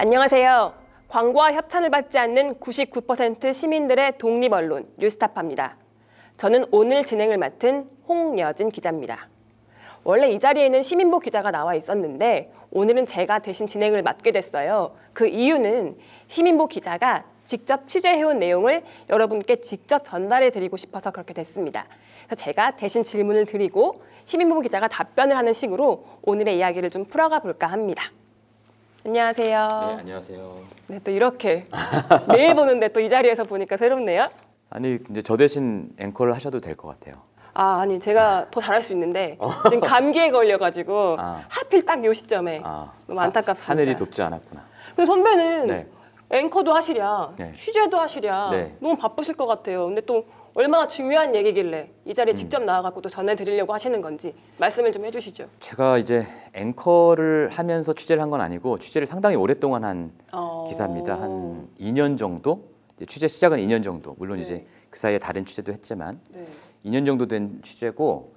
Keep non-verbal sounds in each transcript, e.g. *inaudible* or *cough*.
안녕하세요. 광고와 협찬을 받지 않는 99% 시민들의 독립 언론 뉴스타파입니다. 저는 오늘 진행을 맡은 홍여진 기자입니다. 원래 이 자리에는 시민보 기자가 나와 있었는데 오늘은 제가 대신 진행을 맡게 됐어요. 그 이유는 시민보 기자가 직접 취재해온 내용을 여러분께 직접 전달해 드리고 싶어서 그렇게 됐습니다. 그래서 제가 대신 질문을 드리고 시민보 기자가 답변을 하는 식으로 오늘의 이야기를 좀 풀어가 볼까 합니다. 안녕하세요. 네, 안녕하세요. 네, 또 이렇게 *laughs* 매일 보는데 또 이 자리에서 보니까 새롭네요. 아니 이제 저 대신 앵커를 하셔도 될 것 같아요. 아, 아니 제가 더 잘할 수 있는데 지금 감기에 걸려가지고 아. 하필 딱 요 시점에 아, 너무 안타깝습니다. 하늘이 돕지 않았구나. 근데 선배는 네. 앵커도 하시랴, 네. 취재도 하시랴, 네. 너무 바쁘실 것 같아요. 근데 또 얼마나 중요한 얘기길래 이 음. 자리에 직접 나와갖고 또 전해드리려고 하시는 건지 말씀을 좀 해주시죠. 제가 이제 앵커를 하면서 취재를 한 건 아니고 취재를 상당히 오랫동안 한 어... 기사입니다. 한 2년 정도 취재 시작은 2년 정도. 물론 네. 이제 그 사이에 다른 취재도 했지만 네. 2년 정도 된 취재고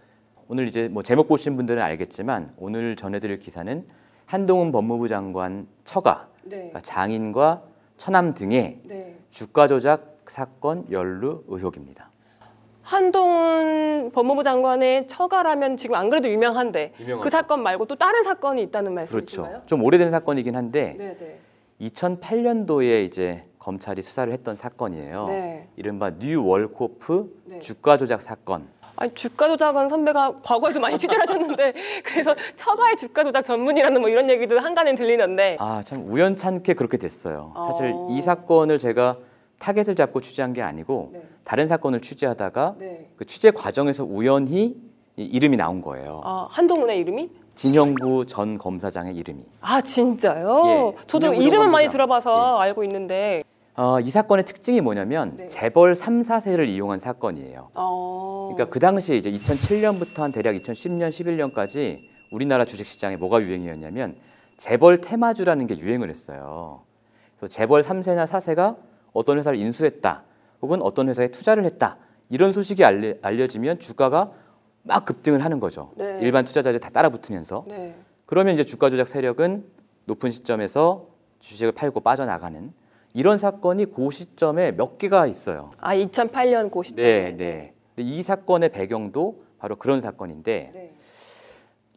오늘 이제 뭐 제목 보신 분들은 알겠지만 오늘 전해드릴 기사는 한동훈 법무부 장관 처가 네. 그러니까 장인과 처남 등의 네. 주가 조작 사건 연루 의혹입니다. 한동훈 법무부 장관의 처가라면 지금 안 그래도 유명한데 유명하죠. 그 사건 말고 또 다른 사건이 있다는 그렇죠. 말씀이신가요? 좀 오래된 사건이긴 한데 네, 네. 2008년도에 이제 검찰이 수사를 했던 사건이에요. 네. 이른바 뉴월코프 네. 주가 조작 사건. 아니 주가 조작은 선배가 과거에도 많이 취재를 하셨는데 *laughs* 그래서 처가의 주가 조작 전문이라는 뭐 이런 얘기도 항간에 들리는데 아 참 우연찮게 그렇게 됐어요. 사실 어. 이 사건을 제가 target을 잡고 취재한 게 아니고 네. 다른 사건을 취재하다가 네. 그 취재 과정에서 우연히 이 이름이 나온 거예요. 아 한동훈의 이름이? 진형구 전 검사장의 이름이. 아 진짜요? 예, 저도 진형구 이름은 전 많이. 들어봐서 알고 있는데 어, 이 사건의 특징이 뭐냐면 네. 재벌 3, 4세를 이용한 사건이에요. 어... 그러니까 그 당시에 이제 2007년부터 한 대략 2010년, 11년까지 우리나라 주식시장에 뭐가 유행이었냐면 재벌 테마주라는 게 유행을 했어요. 그래서 재벌 3세나 4세가 어떤 회사를 인수했다, 혹은 어떤 회사에 투자를 했다 이런 소식이 알려, 알려지면 주가가 막 급등을 하는 거죠. 네. 일반 투자자들 다 따라붙으면서 네. 그러면 이제 주가 조작 세력은 높은 시점에서 주식을 팔고 빠져나가는 이런 사건이 그 시점에 몇 개가 있어요. 아 2008년 고 시점. 네, 네. 근데 이 사건의 배경도 바로 그런 사건인데 네.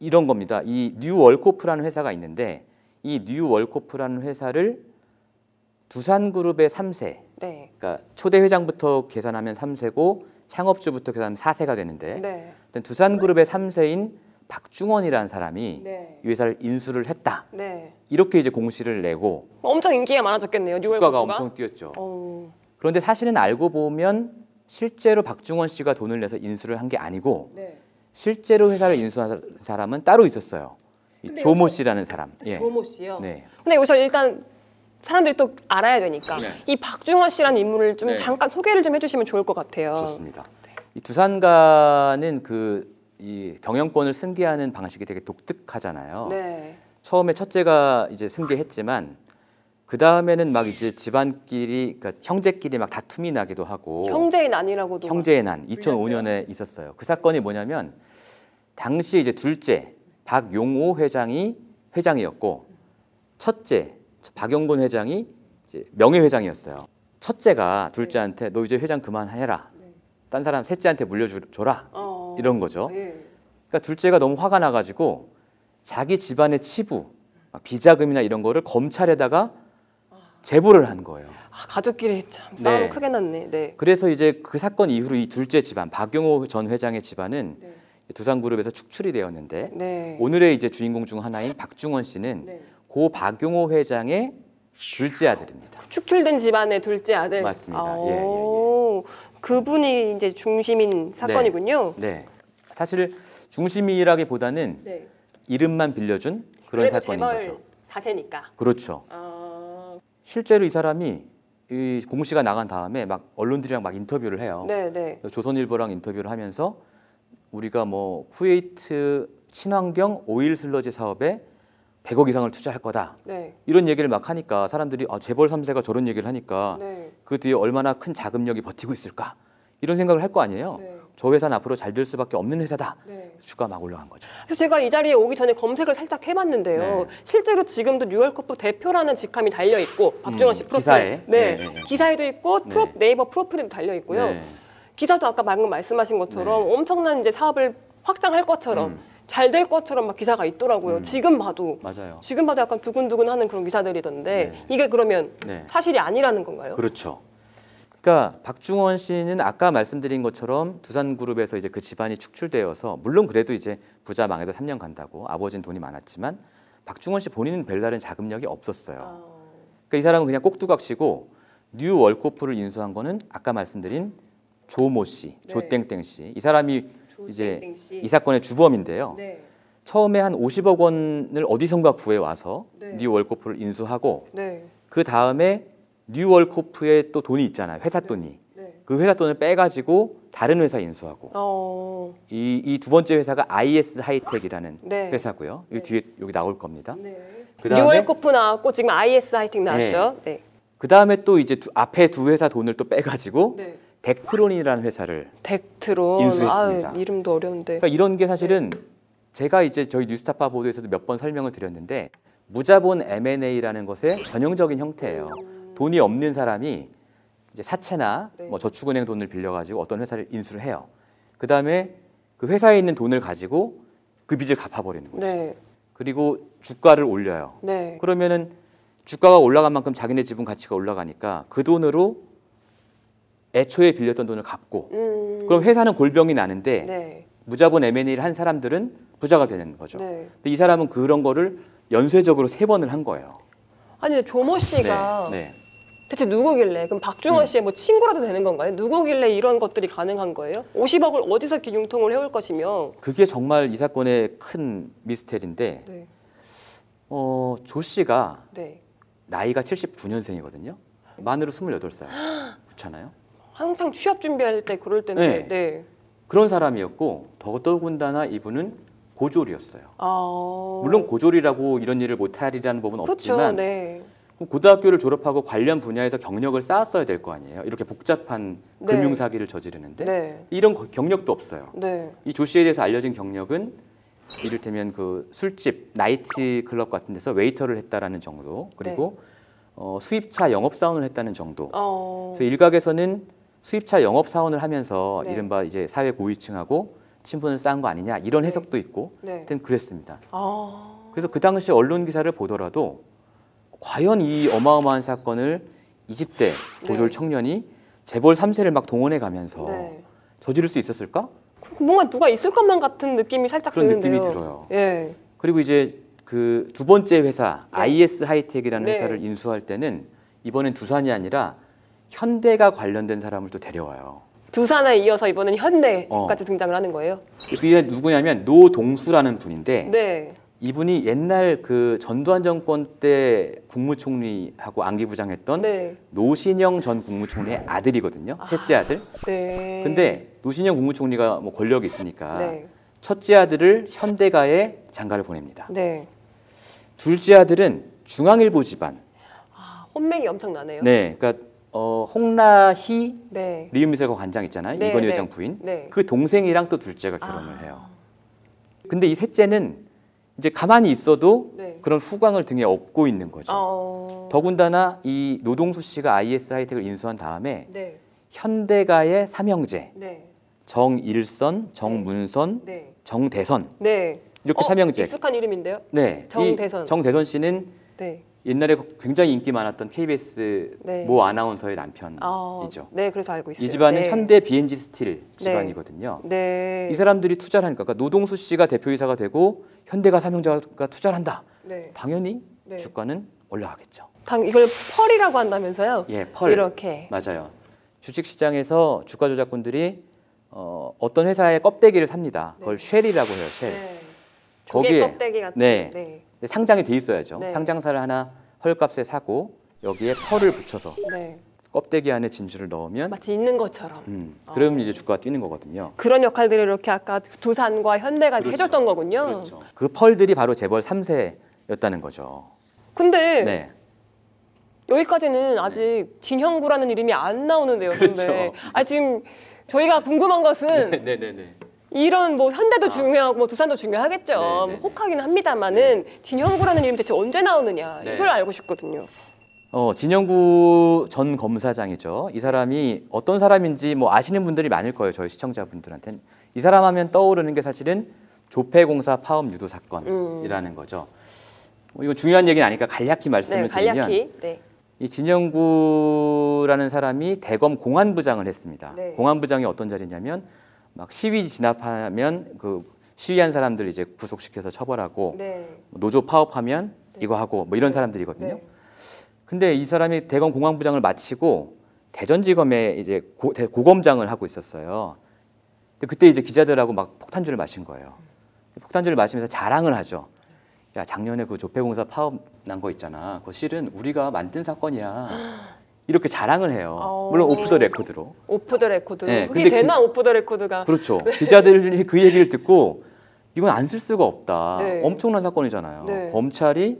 이런 겁니다. 이 뉴월코프라는 회사가 있는데 이 뉴월코프라는 회사를 두산그룹의 3세, 네. 그러니까 초대 회장부터 계산하면 3세고 창업주부터 계산하면 4세가 되는데 네. 일단 두산그룹의 3세인 박중원이라는 사람이 네. 이 회사를 인수를 했다. 네. 이렇게 이제 공시를 내고 엄청 인기가 많아졌겠네요. 주가가. 엄청 뛰었죠. 어... 그런데 사실은 알고 보면 실제로 박중원 씨가 돈을 내서 인수를 한 게 아니고 네. 실제로 회사를 인수한 사람은 따로 있었어요. 조모 씨라는 사람. 예. *laughs* 조모 씨요. 네. 근데 여기서 일단 사람들이 또 알아야 되니까 네. 이 박중원 씨라는 인물을 좀 네. 잠깐 소개를 좀 해주시면 좋을 것 같아요. 좋습니다. 이 두산가는 그 이 경영권을 승계하는 방식이 되게 독특하잖아요. 네. 처음에 첫째가 이제 승계했지만 그 다음에는 막 이제 집안끼리 그러니까 형제끼리 막 다툼이 나기도 하고 형제의 난이라고도. 형제의 난 2005년에 있었어요. 그 사건이 뭐냐면 당시 이제 둘째 박용호 회장이 회장이었고 첫째 박용근 회장이 이제 명예 회장이었어요. 첫째가 둘째한테 너 이제 회장 그만해라. 딴 사람 셋째한테 물려줘라. 어... 이런 거죠. 예. 그러니까 둘째가 너무 화가 나가지고 자기 집안의 치부, 막 비자금이나 이런 거를 검찰에다가 제보를 한 거예요. 아, 가족끼리 참 싸움 네. 크게 났네. 네. 그래서 이제 그 사건 이후로 이 둘째 집안 박용호 전 회장의 집안은 네. 두산그룹에서 축출이 되었는데 네. 오늘의 이제 주인공 중 하나인 박중원 씨는 네. 고 박용호 회장의 둘째 아들입니다. 축출된 집안의 둘째 아들. 맞습니다. 아, 예, 예, 예. 오, 그분이 이제 중심인 사건이군요. 네, 사실 중심이라기보다는 네. 이름만 빌려준 그런 사건인 거죠. 사세니까. 그렇죠. 아, 실제로 이 사람이 이 공시가 나간 다음에 막 언론들이랑 막 인터뷰를 해요. 네, 네. 조선일보랑 인터뷰를 하면서 우리가 뭐 쿠웨이트 친환경 오일 슬러지 사업에 100억 이상을 투자할 거다. 네. 이런 얘기를 막 하니까 사람들이 아, 재벌 3세가 저런 얘기를 하니까 네. 그 뒤에 얼마나 큰 자금력이 버티고 있을까 이런 생각을 할 거 아니에요. 네. 저 회사는 앞으로 잘 될 수밖에 없는 회사다. 네. 주가 막 올라간 거죠. 그래서 제가 이 자리에 오기 전에 검색을 살짝 해봤는데요. 네. 실제로 지금도 뉴월코프 대표라는 직함이 달려 있고 박중원 씨 음, 프로필 기사에? 네, 네, 네, 네. 기사에도 있고 프로, 네. 네이버 프로필에도 달려 있고요. 네. 기사도 아까 방금 말씀하신 것처럼 엄청난 이제 사업을 확장할 것처럼 음. 잘 될 것처럼 막 기사가 있더라고요. 지금 봐도 맞아요. 지금 봐도 약간 두근두근하는 그런 기사들이던데 네. 이게 그러면 네. 사실이 아니라는 건가요? 그렇죠. 그러니까 박중원 씨는 아까 말씀드린 것처럼 두산 그룹에서 이제 그 집안이 축출되어서 물론 그래도 이제 부자 망해도 3년 간다고 아버지는 돈이 많았지만 박중원 씨 본인은 별다른 자금력이 없었어요. 아, 그러니까 이 사람은 그냥 꼭두각시고 뉴월코프를 인수한 거는 아까 말씀드린 조모 씨, 네. 조땡땡 씨. 이 사람이 이제 조땡땡 씨. 이 사건의 주범인데요. 네, 처음에 한 50억 원을 어디선가 구해 와서 네. 뉴월코프를 인수하고 네, 그 다음에 뉴월코프에 또 돈이 있잖아요. 회사 돈이. 네. 그 회사 돈을 빼가지고 다른 회사 인수하고 어, 이이 두 번째 회사가 IS 하이텍이라는 네. 회사고요. 이 뒤에 여기 나올 겁니다. 네. 그다음에- 뉴월코프 나왔고 지금 IS 하이텍 나왔죠. 네. 그 다음에 또 이제 두- 앞에 두 회사 돈을 또 빼가지고 네. 덱트론이라는 회사를 덱트론. 인수했습니다. 아유, 이름도 어려운데. 그러니까 이런 게 사실은 제가 이제 저희 뉴스타파 보도에서도 몇 번 설명을 드렸는데 무자본 M&A라는 것의 전형적인 형태예요. 돈이 없는 사람이 이제 사채나 네. 뭐 저축은행 돈을 빌려가지고 어떤 회사를 인수를 해요. 그 다음에 그 회사에 있는 돈을 가지고 그 빚을 갚아버리는 거죠. 네. 그리고 주가를 올려요. 네. 그러면은 주가가 올라간 만큼 자기네 지분 가치가 올라가니까 그 돈으로 애초에 빌렸던 돈을 갚고 음. 그럼 회사는 골병이 나는데 네. 무자본 M&A를 한 사람들은 부자가 되는 거죠. 네. 근데 이 사람은 그런 거를 연쇄적으로 세 번을 한 거예요. 아니 조모 씨가 네, 네. 대체 누구길래 그럼 박중원 음. 씨의 뭐 친구라도 되는 건가요? 누구길래 이런 것들이 가능한 거예요? 50억을 어디서 이렇게 융통을 해올 것이며 그게 정말 이 사건의 큰 미스테리인데 네. 어, 조 씨가 네. 나이가 79년생이거든요. 만으로 28살. *gasps* 그렇잖아요. 한창 취업 준비할 때 그럴 때인데 네. 네. 그런 사람이었고 더더군다나 이분은 고졸이었어요. 아. 물론 고졸이라고 이런 일을 못하리라는 법은 그렇죠. 없지만 네. 고등학교를 졸업하고 관련 분야에서 경력을 쌓았어야 될 거 아니에요. 이렇게 복잡한 네. 금융 사기를 저지르는데 네. 이런 거- 경력도 없어요. 네. 이조 씨에 대해서 알려진 경력은 이를테면 그 술집, 나이트 클럽 같은 데서 웨이터를 했다라는 정도 그리고 어, 수입차 영업 사원을 했다는 정도. 네. 어. 그래서 일각에서는 수입차 영업 사원을 하면서 네. 이른바 이제 사회 고위층하고 친분을 쌓은 거 아니냐 이런 해석도 있고 네. 하여튼 그랬습니다. 아. 그래서 그 당시 언론 기사를 보더라도 과연 이 어마어마한 사건을 20대 고졸 네. 청년이 재벌 3세를 막 동원해 가면서 네. 저지를 수 있었을까? 뭔가 누가 있을 것만 같은 느낌이 살짝 그런 드는데요. 느낌이 들어요. 예. 그리고 이제 그 두 번째 회사 네. IS 하이텍이라는 네. 회사를 인수할 때는 이번엔 두산이 아니라 현대가 관련된 사람을 또 데려와요. 두산에 이어서 이번엔 현대까지 어. 등장을 하는 거예요. 그게 누구냐면 노동수라는 분인데 네. 이분이 옛날 그 전두환 정권 때 국무총리하고 안기부장했던 네. 노신영 전 국무총리의 아들이거든요. 셋째 아들. 네. 근데 노신영 국무총리가 뭐 권력이 있으니까 네. 첫째 아들을 현대가에 장가를 보냅니다. 네. 둘째 아들은 중앙일보 집안. 아, 혼맥이 엄청 나네요. 네, 그러니까 어, 홍라희 네. 리움미셀과 관장 있잖아요. 네, 이건희 네. 회장 부인. 네. 그 동생이랑 또 둘째가 결혼을 아. 해요. 근데 이 셋째는 이제 가만히 있어도 네. 그런 후광을 등에 업고 있는 거죠. 어. 더군다나 이 노동수 씨가 IS 하이텍을 인수한 다음에 네. 현대가의 삼형제 네. 정일선, 정문선, 네. 정대선 네. 이렇게 어, 삼형제. 익숙한 이름인데요. 네, 이 정대선. 정대선 씨는 네. 옛날에 굉장히 인기 많았던 KBS 네. 모 아나운서의 아, 남편이죠. 네, 그래서 알고 있어요. 이 집안은 네. 현대 BNG 스틸 집안이거든요. 네. 이 사람들이 투자를 하니까 그러니까 노동수 씨가 대표이사가 되고 현대가 삼형제가 투자를 한다. 네. 당연히 네. 주가는 올라가겠죠. 당 이걸 pearl이라고 한다면서요? 예, pearl. 이렇게. 맞아요. 주식 시장에서 주가 조작꾼들이 어, 어떤 회사의 껍데기를 삽니다. 그걸 shell이라고 해요. shell. 네. 거기에- 껍데기 같은. 네. 네. 상장이 돼 있어야죠. 네. 상장사를 하나 헐값에 사고 여기에 pearl을 붙여서 네. 껍데기 안에 진주를 넣으면 마치 있는 것처럼. 음, 그러면 이제 주가가 뛰는 거거든요. 그런 역할들을 이렇게 아까 두산과 현대까지 그렇죠. 해줬던 거군요. 그렇죠. 그 펄들이 바로 재벌 3세였다는 거죠. 근데 네. 여기까지는 아직 진형구라는 이름이 안 나오는데요, 그렇죠. 아 지금 저희가 궁금한 것은 *laughs* 네, 네, 네. 이런 뭐 현대도 중요하고 뭐 두산도 중요하겠죠. 아. 네, 네, 네. 혹하긴 합니다만은 진형구라는 이름 대체 언제 나오느냐 네. 이걸 알고 싶거든요. 어, 진영구 전 검사장이죠. 이 사람이 어떤 사람인지 뭐 아시는 분들이 많을 거예요. 저희 시청자분들한테는. 이 사람 하면 떠오르는 게 사실은 조폐공사 파업 유도 사건이라는 거죠. 뭐 이건 중요한 얘기는 아니까 간략히 말씀을 네, 드리면 간략히. 네. 이 진영구라는 사람이 대검 공안부장을 했습니다. 네. 공안부장이 어떤 자리냐면 막 시위 진압하면 그 시위한 사람들 이제 구속시켜서 처벌하고 네. 노조 파업하면 이거 하고 뭐 이런 사람들이거든요. 네. 근데 이 사람이 대검 공안부장을 마치고 대전지검에 이제 고, 대- 고검장을 하고 있었어요. 근데 그때 이제 기자들하고 막 폭탄주를 마신 거예요. 폭탄주를 마시면서 자랑을 하죠. 야 작년에 그 조폐공사 파업 난 거 있잖아. 그거 실은 우리가 만든 사건이야. *gasps* 이렇게 자랑을 해요. 어. 물론 off the record로. off the record. 네, 그게 근데 되나 off the record가. 그렇죠. 기자들이 그 얘기를 듣고 이건 안 쓸 수가 없다. 네. 엄청난 사건이잖아요. 네. 검찰이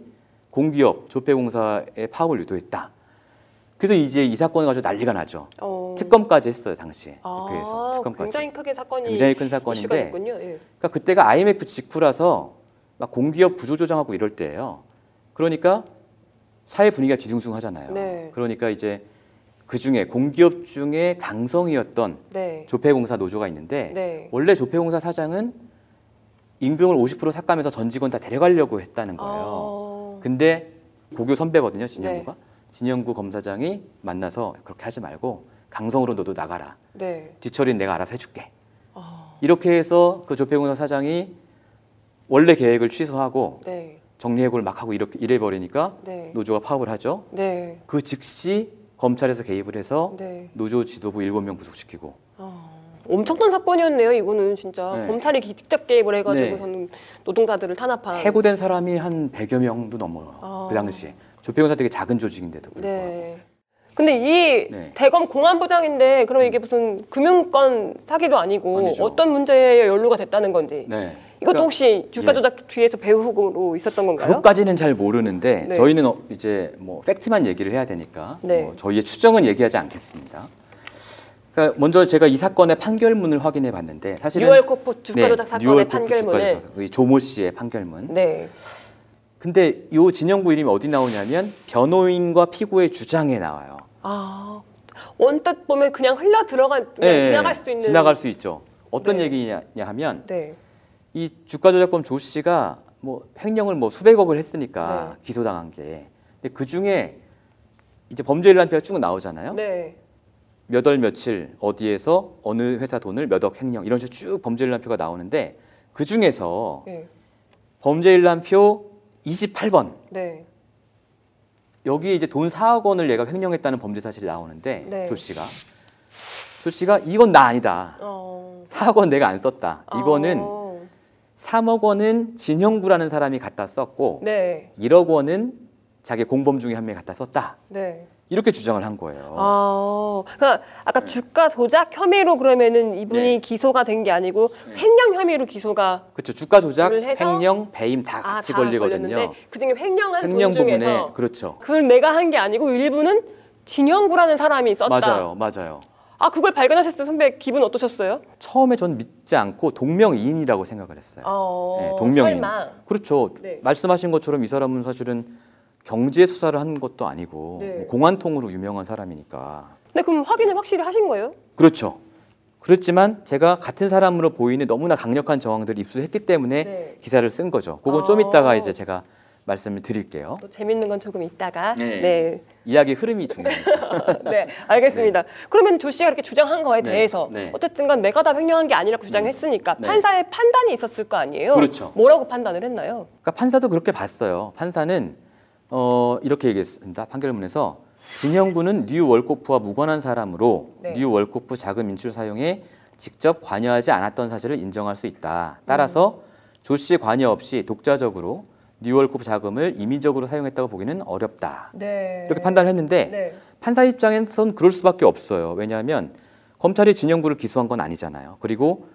공기업 조폐공사의 파업을 유도했다. 그래서 이제 이 사건을 가지고 난리가 나죠. 어. 특검까지 했어요 당시에 아, 국회에서 특검까지. 굉장히 크게 사건이 굉장히 큰 사건인데. 예. 그러니까 그때가 IMF 직후라서 막 공기업 구조조정하고 이럴 때예요. 그러니까 사회 분위기가 뒤숭숭하잖아요. 네. 그러니까 이제 그 중에 공기업 중에 강성이었던 네. 조폐공사 노조가 있는데 네. 원래 조폐공사 사장은 임금을 50% 삭감해서 전 직원 다 데려가려고 했다는 거예요. 어. 근데 고교 선배거든요, 진영구가. 네. 진영구 검사장이 만나서 그렇게 하지 말고 강성으로 너도 나가라. 네. 뒤처리는 내가 알아서 해줄게. 어. 이렇게 해서 그 조폐공사 사장이 원래 계획을 취소하고 네. 정리해고를 막 하고 이렇게 이래 버리니까 네. 노조가 파업을 하죠. 네. 그 즉시 검찰에서 개입을 해서 네. 노조 지도부 7명 구속시키고 어. 엄청난 사건이었네요. 이거는 진짜 네. 검찰이 기- 직접 개입을 해가지고 네. 노동자들을 탄압한. 해고된 사람이 한 100여 명도 넘어요. 아. 그 당시에. 조폐공사 되게 작은 조직인데도 불구하고. 네. 근데 이 네. 대검 공안부장인데 그럼 이게 무슨 금융권 사기도 아니고 아니죠. 어떤 문제에 연루가 됐다는 건지 네. 이것도 그러니까 혹시 주가 예. 조작 뒤에서 배후로 있었던 건가요? 그것까지는 잘 모르는데 네. 저희는 어, 이제 뭐 팩트만 얘기를 해야 되니까 네. 뭐 저희의 추정은 얘기하지 않겠습니다. 그러니까 먼저 제가 이 사건의 판결문을 확인해 봤는데 사실은 뉴얼코프 주가 조작 사건의 뉴얼코프 판결문을 조모 씨의 판결문. 네. 근데 이 진영구 이름이 어디 나오냐면 변호인과 피고의 주장에 나와요. 아 원뜻 보면 그냥 흘러 들어가 그냥 네, 지나갈 수도 있는 지나갈 수 있죠. 어떤 네. 얘기냐 하면 네. 이 주가 조작범 조 씨가 뭐 횡령을 뭐 수백억을 했으니까 네. 기소당한 게. 근데 그 중에 이제 범죄 일람표가 쭉 나오잖아요. 네. 몇월 며칠 어디에서 어느 회사 돈을 몇 억 횡령 이런 식으로 쭉 범죄 일람표가 나오는데 그 중에서 네. 범죄 일람표 28번 네. 여기 이제 돈 4억 원을 얘가 횡령했다는 범죄 사실이 나오는데 네. 조 씨가 조 씨가 이건 나 아니다. 어. 4억 원 내가 안 썼다. 이거는 어. 3억 원은 진형구라는 사람이 갖다 썼고 네. 1억 원은 자기 공범 중에 한 명이 갖다 썼다. 네. 이렇게 주장을 한 거예요. 아, 그러니까 아까 주가 조작 혐의로 그러면은 이분이 네. 기소가 된 게 아니고 횡령 혐의로 기소가 그렇죠. 주가 조작? 횡령, 배임 다 아, 같이 다 걸리거든요. 그중에 횡령한 횡령 돈 부분에 중에서 그렇죠. 그걸 내가 한 게 아니고 일부는 진영구라는 사람이 썼다. 맞아요, 맞아요. 아 그걸 발견하셨을 때 선배 기분 어떠셨어요? 처음에 전 믿지 않고 동명이인이라고 생각을 했어요. 어, 네, 동명이인. 설마. 그렇죠. 네. 말씀하신 것처럼 이 사람은 사실은 경제 수사를 한 것도 아니고 네. 뭐 공안통으로 유명한 사람이니까. 근데 그럼 확인을 확실히 하신 거예요? 그렇죠. 그렇지만 제가 같은 사람으로 보이는 너무나 강력한 정황들을 입수했기 때문에 네. 기사를 쓴 거죠. 그건 좀 어. 이따가 이제 제가 말씀을 드릴게요. 또 재밌는 건 조금 있다가 네. 네, 이야기 흐름이 중요합니다. *laughs* 네, 알겠습니다. 그러면 조 씨가 그렇게 주장한 거에 네, 대해서 네. 어쨌든간 내가 다 횡령한 게 아니라고 주장했으니까 네. 판사의 판단이 있었을 거 아니에요? 그렇죠. 뭐라고 판단을 했나요? 그러니까 판사도 그렇게 봤어요. 판사는 어, 이렇게 얘기했습니다. 판결문에서 진형구는 뉴 월코프와 무관한 사람으로 네. 뉴 월코프 자금 인출 사용에 직접 관여하지 않았던 사실을 인정할 수 있다. 따라서 조씨 관여 없이 독자적으로 뉴 월코프 자금을 임의적으로 사용했다고 보기는 어렵다. 네. 이렇게 판단을 했는데 네. 판사 입장에선 그럴 수밖에 없어요. 왜냐하면 검찰이 진형구를 기소한 건 아니잖아요. 그리고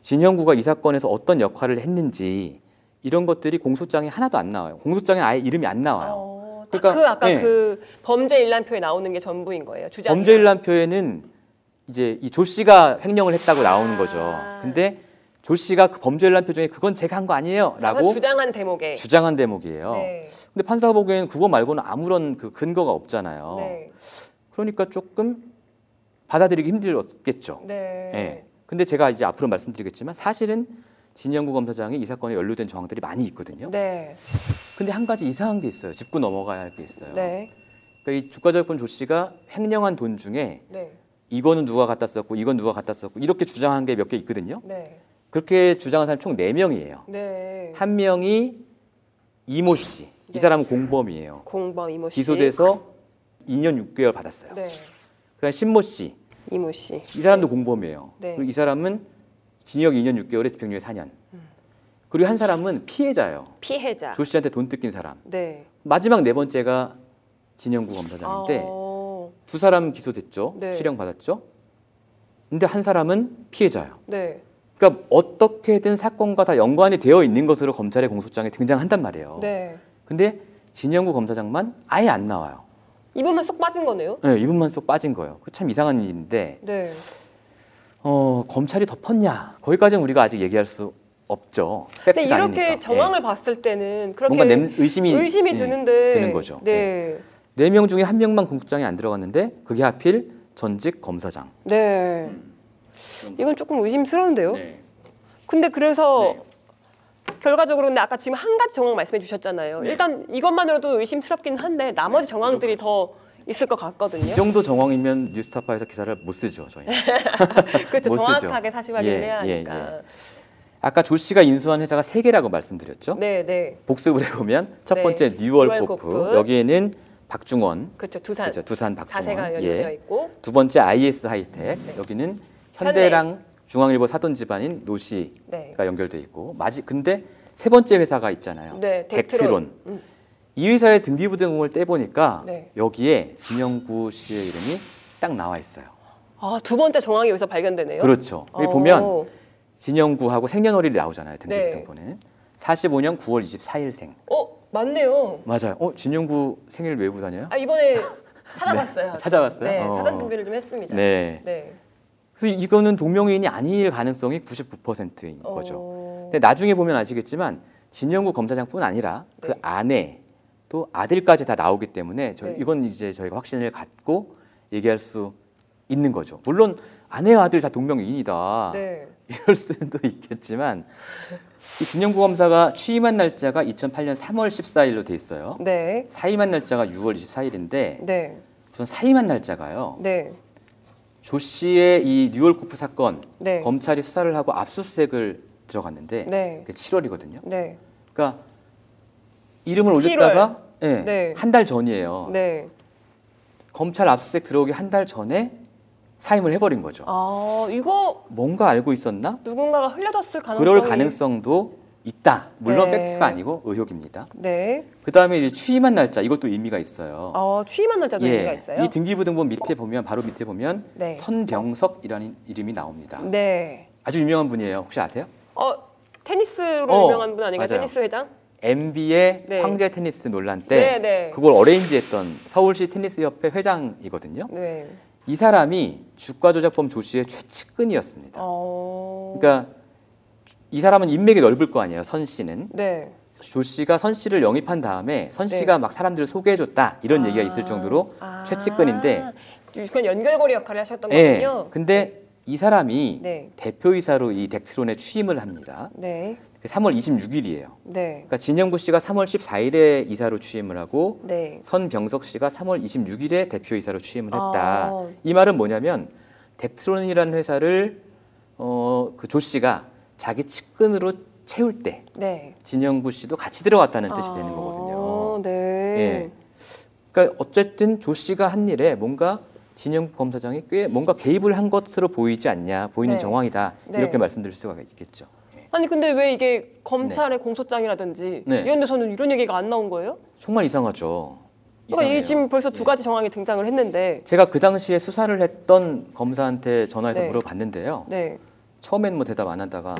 진영구가 이 사건에서 어떤 역할을 했는지 이런 것들이 공소장에 하나도 안 나와요. 공소장에 아예 이름이 안 나와요. 어, 그러니까, 그 아까 네. 그 범죄 일람표에 나오는 게 전부인 거예요. 주장. 범죄 일람표에는 이제 이 조 씨가 횡령을 했다고 나오는 아. 거죠. 근데 조 씨가 그 범죄를 한 표정에 그건 제가 한 거 아니에요라고 주장한 대목에. 주장한 대목이에요. 네. 근데 판사가 보기에는 그거 말고는 아무런 그 근거가 없잖아요. 네. 그러니까 조금 받아들이기 힘들었겠죠. 네. 예. 근데 제가 이제 앞으로 말씀드리겠지만 사실은 진영구 검사장이 이 사건에 연루된 정황들이 많이 있거든요. 네. 근데 한 가지 이상한 게 있어요. 짚고 넘어가야 할 게 있어요. 네. 그러니까 이 주가조합권 조 씨가 횡령한 돈 중에 네. 이거는 누가 갖다 썼고 이건 누가 갖다 썼고 이렇게 주장한 게 몇 개 있거든요. 네. 그렇게 주장한 사람 총 네명이에요 네. 한 명이 이모 씨. 이 네. 사람은 공범이에요. 공범 이모 씨. 기소돼서 2년 6개월 받았어요. 네. 그다음 신모 씨. 이모 씨. 이 사람도 공범이에요. 네. 그리고 이 사람은 징역 2년 6개월에 집행유예 4년. 그리고 한 사람은 피해자예요. 피해자. 조 씨한테 돈 뜯긴 사람. 네. 마지막 네 번째가 진영구 검사장인데 어, 두 사람 기소됐죠. 네. 실형 받았죠. 근데 한 사람은 피해자예요. 네. 그러니까 어떻게든 사건과 다 연관이 되어 있는 것으로 검찰의 공소장에 등장한단 말이에요. 네. 근데 진영구 검사장만 아예 안 나와요. 이분만 쏙 빠진 거네요. 네, 이분만 쏙 빠진 거예요. 그거 참 이상한 일인데 네. 어, 검찰이 덮었냐? 거기까지는 우리가 아직 얘기할 수 없죠. 근데 팩트가 이렇게 아니니까. 정황을 예. 봤을 때는 그렇게 뭔가 냄, 의심이 의심이 예, 드는데 드는 거죠. 네. 네 명 중에 한 명만 공소장에 안 들어갔는데 그게 하필 전직 검사장. 네. 이건 조금 의심스러운데요. 네. 근데 그래서 네. 결과적으로 근데 아까 지금 한 가지 정황 말씀해 주셨잖아요. 네. 일단 이것만으로도 의심스럽긴 한데 나머지 정황들이 더 있을 것 같거든요. 이 정도 정황이면 뉴스타파에서 기사를 못 쓰죠, 저희. *laughs* 그렇죠. 못. 정확하게 사실 확인을 예, 해야 예, 하니까. 아까 조 씨가 인수한 회사가 세 개라고 말씀드렸죠. 네, 네. 복습을 해보면 첫 네. 번째 뉴월코프 뉴월코프. 여기에는 박중원, 그렇죠. 두산 그렇죠. 두산 자제가 박중원. 연결되어 예. 있고. 두 번째 IS 하이텍 네. 여기는 현대랑 중앙일보 사돈 집안인 노 씨가 네. 연결돼 있고 마지 근데 세 번째 회사가 있잖아요. 네, 덱트론. 음. 이 회사의 등기부등본을 떼보니까 네. 여기에 진형구 씨의 이름이 딱 나와 있어요. 아, 두 번째 정황이 여기서 발견되네요. 그렇죠. 여기 어. 보면 진형구하고 생년월일이 나오잖아요. 네. 등기부등본에는 45년 9월 24일생. 어, 맞네요. 맞아요. 어 진형구 생일 외우고 다녀요? 아, 이번에 찾아봤어요. *laughs* 찾아봤어요? 네, 어. 사전 준비를 좀 했습니다. 네. 네. 그래서 이거는 동명이인이 아닐 가능성이 99%인 거죠. 어, 근데 나중에 보면 아시겠지만 진영구 검사장뿐 아니라 그 네. 아내 또 아들까지 다 나오기 때문에 저 네. 이건 이제 저희가 확신을 갖고 얘기할 수 있는 거죠. 물론 아내와 아들 다 동명이인이다. 네. 이럴 수도 있겠지만 이 진영구 검사가 취임한 날짜가 2008년 3월 14일로 돼 있어요. 네. 사임한 날짜가 6월 24일인데 네. 우선 사임한 날짜가요. 네. 조 씨의 이 뉴올코프 사건 네. 검찰이 수사를 하고 압수수색을 들어갔는데 네. 그게 7월이거든요. 네. 그러니까 이름을 7월. 올렸다가 예, 네. 한달 전이에요. 네. 검찰 압수수색 들어오기 한 달 전에 사임을 해버린 거죠. 아, 이거 뭔가 알고 있었나? 누군가가 흘려줬을 가능성이 그럴 가능성도 있다. 물론 네. 팩트가 아니고 의혹입니다. 네. 그 다음에 이제 취임한 날짜 이것도 의미가 있어요. 어, 취임한 날짜도 의미가 있어요. 이 등기부등본 밑에 보면 바로 밑에 보면 네. 선병석이라는 이름이 나옵니다. 네. 아주 유명한 분이에요. 혹시 아세요? 어, 테니스로 어, 유명한 분 아닌가요? 맞아요. 테니스 회장? MB의 네. 황제 테니스 논란 네, 때 네. 그걸 어레인지했던 서울시 테니스 협회 회장이거든요. 네. 이 사람이 주가 조작범 조 씨의 최측근이었습니다. 어. 그러니까 이 사람은 인맥이 넓을 거 아니에요. 선 씨는 네. 조 씨가 선 씨를 영입한 다음에 선 씨가 막 사람들을 소개해줬다 이런 얘기가 있을 정도로 아. 최측근인데 그냥 연결고리 역할을 하셨던 예. 거군요. 근데 이 사람이 네. 대표이사로 이 덱트론에 취임을 합니다. 네. 3월 26일이에요. 네. 그러니까 진영구 씨가 3월 14일에 이사로 취임을 하고 네. 선병석 씨가 3월 26일에 대표이사로 취임을 했다. 아. 이 말은 뭐냐면 덱트론이라는 회사를 어, 그 조 씨가 자기 측근으로 채울 때 네. 진영구 씨도 같이 들어갔다는 뜻이 되는 아, 거거든요. 네. 예. 그러니까 어쨌든 조 씨가 한 일에 뭔가 진영구 검사장이 꽤 뭔가 개입을 한 것으로 보이지 않냐, 보이는 네. 정황이다 네. 이렇게 말씀드릴 수가 있겠죠. 예. 아니 근데 왜 이게 검찰의 공소장이라든지 네. 이런 데서는 이런 얘기가 안 나온 거예요? 정말 이상하죠. 그러니까. 이 지금 벌써 예. 두 가지 정황이 등장을 했는데 제가 그 당시에 수사를 했던 검사한테 전화해서 네. 물어봤는데요. 네. 처음에는 뭐 대답 안 하다가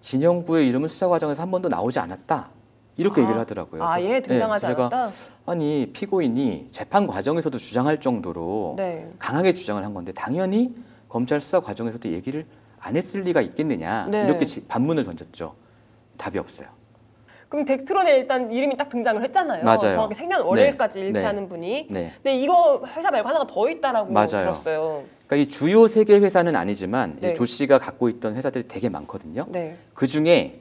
진영구의 이름은 수사 과정에서 한 번도 나오지 않았다. 이렇게 아, 얘기를 하더라고요. 아예 그래서- 등장하지 네, 않았다. 아니 피고인이 재판 과정에서도 주장할 정도로 네. 강하게 주장을 한 건데 당연히 검찰 수사 과정에서도 얘기를 안 했을 리가 있겠느냐 네. 이렇게 지- 반문을 던졌죠. 답이 없어요. 그럼 덱트론에 일단 이름이 딱 등장을 했잖아요. 맞아요. 정확히 생년 월일까지 네. 일치하는 분이. 네. 근데 이거 회사 말고 하나가 더 있다라고 맞아요. 들었어요. 그러니까 이 주요 세 개 회사는 아니지만 이 네. 조 씨가 갖고 있던 회사들이 되게 많거든요. 네. 그 중에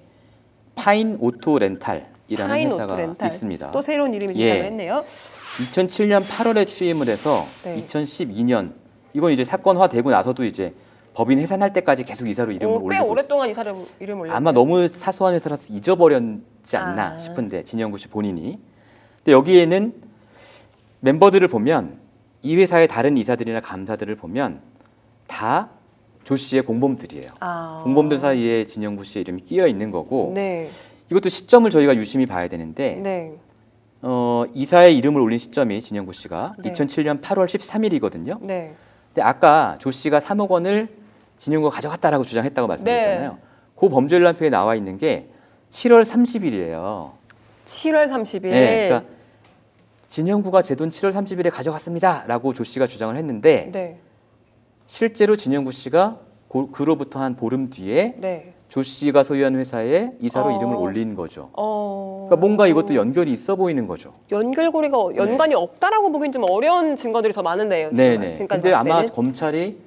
파인 오토 렌탈이라는 파인 회사가 오토 렌탈. 있습니다. 또 새로운 이름이 예. 등장을 했네요. 2007년 8월에 취임을 해서 네. 2012년 이건 이제 사건화되고 나서도 이제 법인 해산할 때까지 계속 이사로 이름을 오, 꽤 올리고. 오랫동안 이사를 이름 올렸 아마 너무 사소한 회사라서 잊어버렸지 않나 아. 싶은데 진형구 씨 본인이. 근데 여기에는 멤버들을 보면 이 회사의 다른 이사들이나 감사들을 보면 다 조 씨의 공범들이에요. 아. 공범들 사이에 진영구 씨의 이름이 끼어 있는 거고 네. 이것도 시점을 저희가 유심히 봐야 되는데 네. 어, 이사의 이름을 올린 시점이 진영구 씨가 네. 2007년 8월 13일이거든요. 네. 근데 아까 조 씨가 3억 원을 진영구가 가져갔다라고 주장했다고 말씀드렸잖아요. 네. 그 범죄연락표에 나와 있는 게 7월 30일이에요. 7월 30일. 네, 그러니까 진영구가 제 돈 7월 30일에 가져갔습니다 라고 조 씨가 주장을 했는데 네. 실제로 진영구 씨가 고- 그로부터 한 보름 뒤에 네. 조 씨가 소유한 회사에 이사로 어. 이름을 올린 거죠. 어. 그러니까 뭔가 이것도 연결이 있어 보이는 거죠. 연결고리가 연관이 없다라고 보긴 좀 어려운 증거들이 더 많은데요. 네네. 근데 아마. 검찰이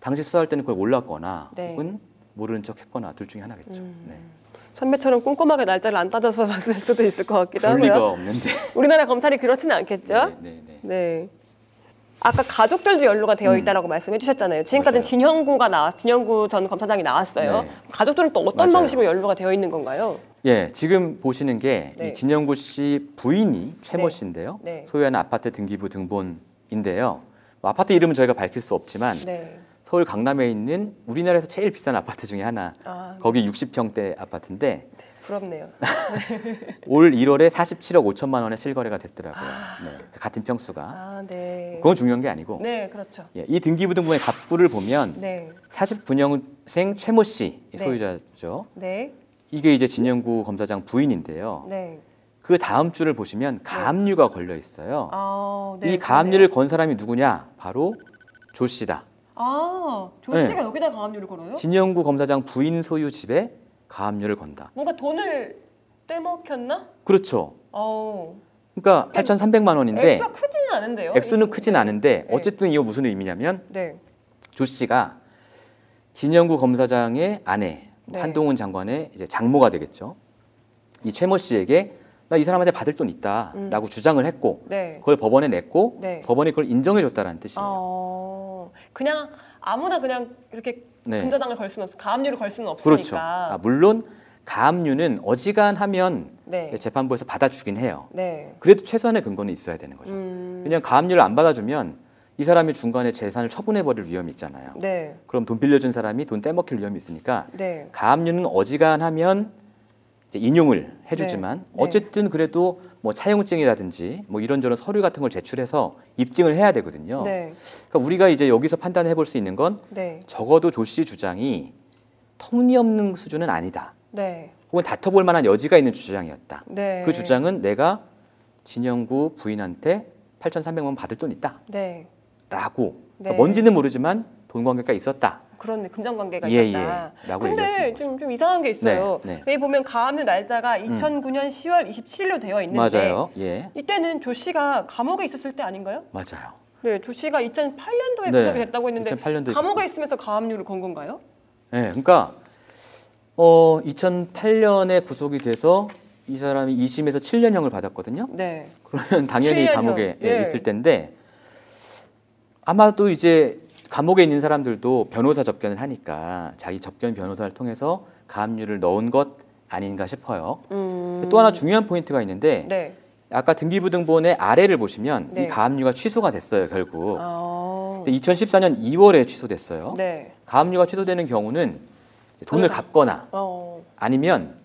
당시 수사할 때는 그걸 몰랐거나 네. 혹은 모르는 척 했거나 둘 중에 하나겠죠. 음. 네. 선배처럼 꼼꼼하게 날짜를 안 따져서 *laughs* 봤을 수도 있을 것 같기도 그럴 리가 하고요. 없는데. 우리나라 검찰이 그렇지는 않겠죠. 네, 네, 네. 네. 아까 가족들도 연루가 되어 있다라고 말씀해 주셨잖아요. 지금까지는 음. 맞아요. 진형구가 나왔, 진형구 전 검사장이 나왔어요. 네. 가족들은 또 어떤 맞아요. 방식으로 연루가 되어 있는 건가요? 예, 지금 보시는 게 네. 이 진영구 씨 부인이 최모 네. 씨인데요. 네. 소유하는 아파트 등기부 등본인데요. 뭐 아파트 이름은 저희가 밝힐 수 없지만 네. 서울 강남에 있는 우리나라에서 제일 비싼 아파트 중에 하나. 아, 거기 60평대 아파트인데 부럽네요. *laughs* 올 1월에 47억 5천만 원에 실거래가 됐더라고요. 네, 같은 평수가. 아, 네. 그건 중요한 게 아니고 네, 그렇죠. 예, 이 등기부 등본의 갑부를 보면 네. 49년생 최모 씨 네. 소유자죠. 네. 이게 이제 진영구 검사장 부인인데요. 네. 그 다음 줄을 보시면 가압류가 걸려 있어요. 아, 네. 이 가압류를 건 사람이 누구냐? 바로 조 씨다. 아, 조 네. 씨가 여기다 가압류를 걸어요? 진영구 검사장 부인 소유 집에 가압류를 건다. 뭔가 돈을 떼먹혔나? 그렇죠. 어. 그러니까 8,300만 원인데 액수가 크지는 않은데요. 액수는 크진 않은데 네. 어쨌든 이거 무슨 의미냐면 네. 조 씨가 진영구 검사장의 아내 네. 한동훈 장관의 이제 장모가 되겠죠. 이 최모 씨에게 나 이 사람한테 받을 돈 있다라고 주장을 했고 음. 네. 그걸 법원에 냈고 네. 법원이 그걸 인정해 줬다라는 뜻이에요. 어. 그냥 아무나 그냥 이렇게 네. 근저당을 걸 수는 없, 가압류를 걸 수는 그렇죠. 없으니까. 아, 물론 가압류는 어지간하면 네. 재판부에서 받아주긴 해요. 네. 그래도 최소한의 근거는 있어야 되는 거죠. 음. 그냥 가압류를 안 받아주면 이 사람이 중간에 재산을 처분해버릴 위험이 있잖아요. 네. 그럼 돈 빌려준 사람이 돈 떼먹힐 위험이 있으니까 네. 가압류는 어지간하면 인용을 해주지만 네. 어쨌든 그래도 뭐 차용증이라든지 뭐 이런저런 서류 같은 걸 제출해서 입증을 해야 되거든요. 네. 그러니까 우리가 이제 여기서 판단해 볼 수 있는 건 네. 적어도 조 씨 주장이 터무니없는 수준은 아니다. 네. 혹은 다퉈볼 만한 여지가 있는 주장이었다. 네. 그 주장은 내가 진영구 부인한테 8,300만 원 받을 돈 있다. 네. 라고 그러니까 네. 뭔지는 모르지만 돈 관계가 있었다. 그런 금전 관계가 예, 있었다. 예. 라고 근데 좀, 좀 이상한 게 있어요. 네, 네. 여기 보면 가압류 날짜가 2009년 10월 27일로 되어 있는데 맞아요. 예. 이때는 조 씨가 감옥에 있었을 때 아닌가요? 맞아요. 네, 조 씨가 2008년도에 네, 구속이 됐다고 했는데 2008 년도에 감옥에 있으면서 가압류를 건 건가요? 예. 그러니까 어 2008년에 구속이 돼서 이 사람이 2심에서 7년형을 받았거든요. 네. 그러면 당연히 7년형. 감옥에 예, 예. 있을 텐데 아마도 이제 감옥에 있는 사람들도 변호사 접견을 하니까 자기 접견 변호사를 통해서 가압류를 넣은 것 아닌가 싶어요. 음. 또 하나 중요한 포인트가 있는데 네. 아까 등기부 등본의 아래를 보시면 네. 이 가압류가 취소가 됐어요 결국. 아. 근데 2014년 2월에 취소됐어요. 네. 가압류가 취소되는 경우는 돈을 돈을 갚거나 어. 아니면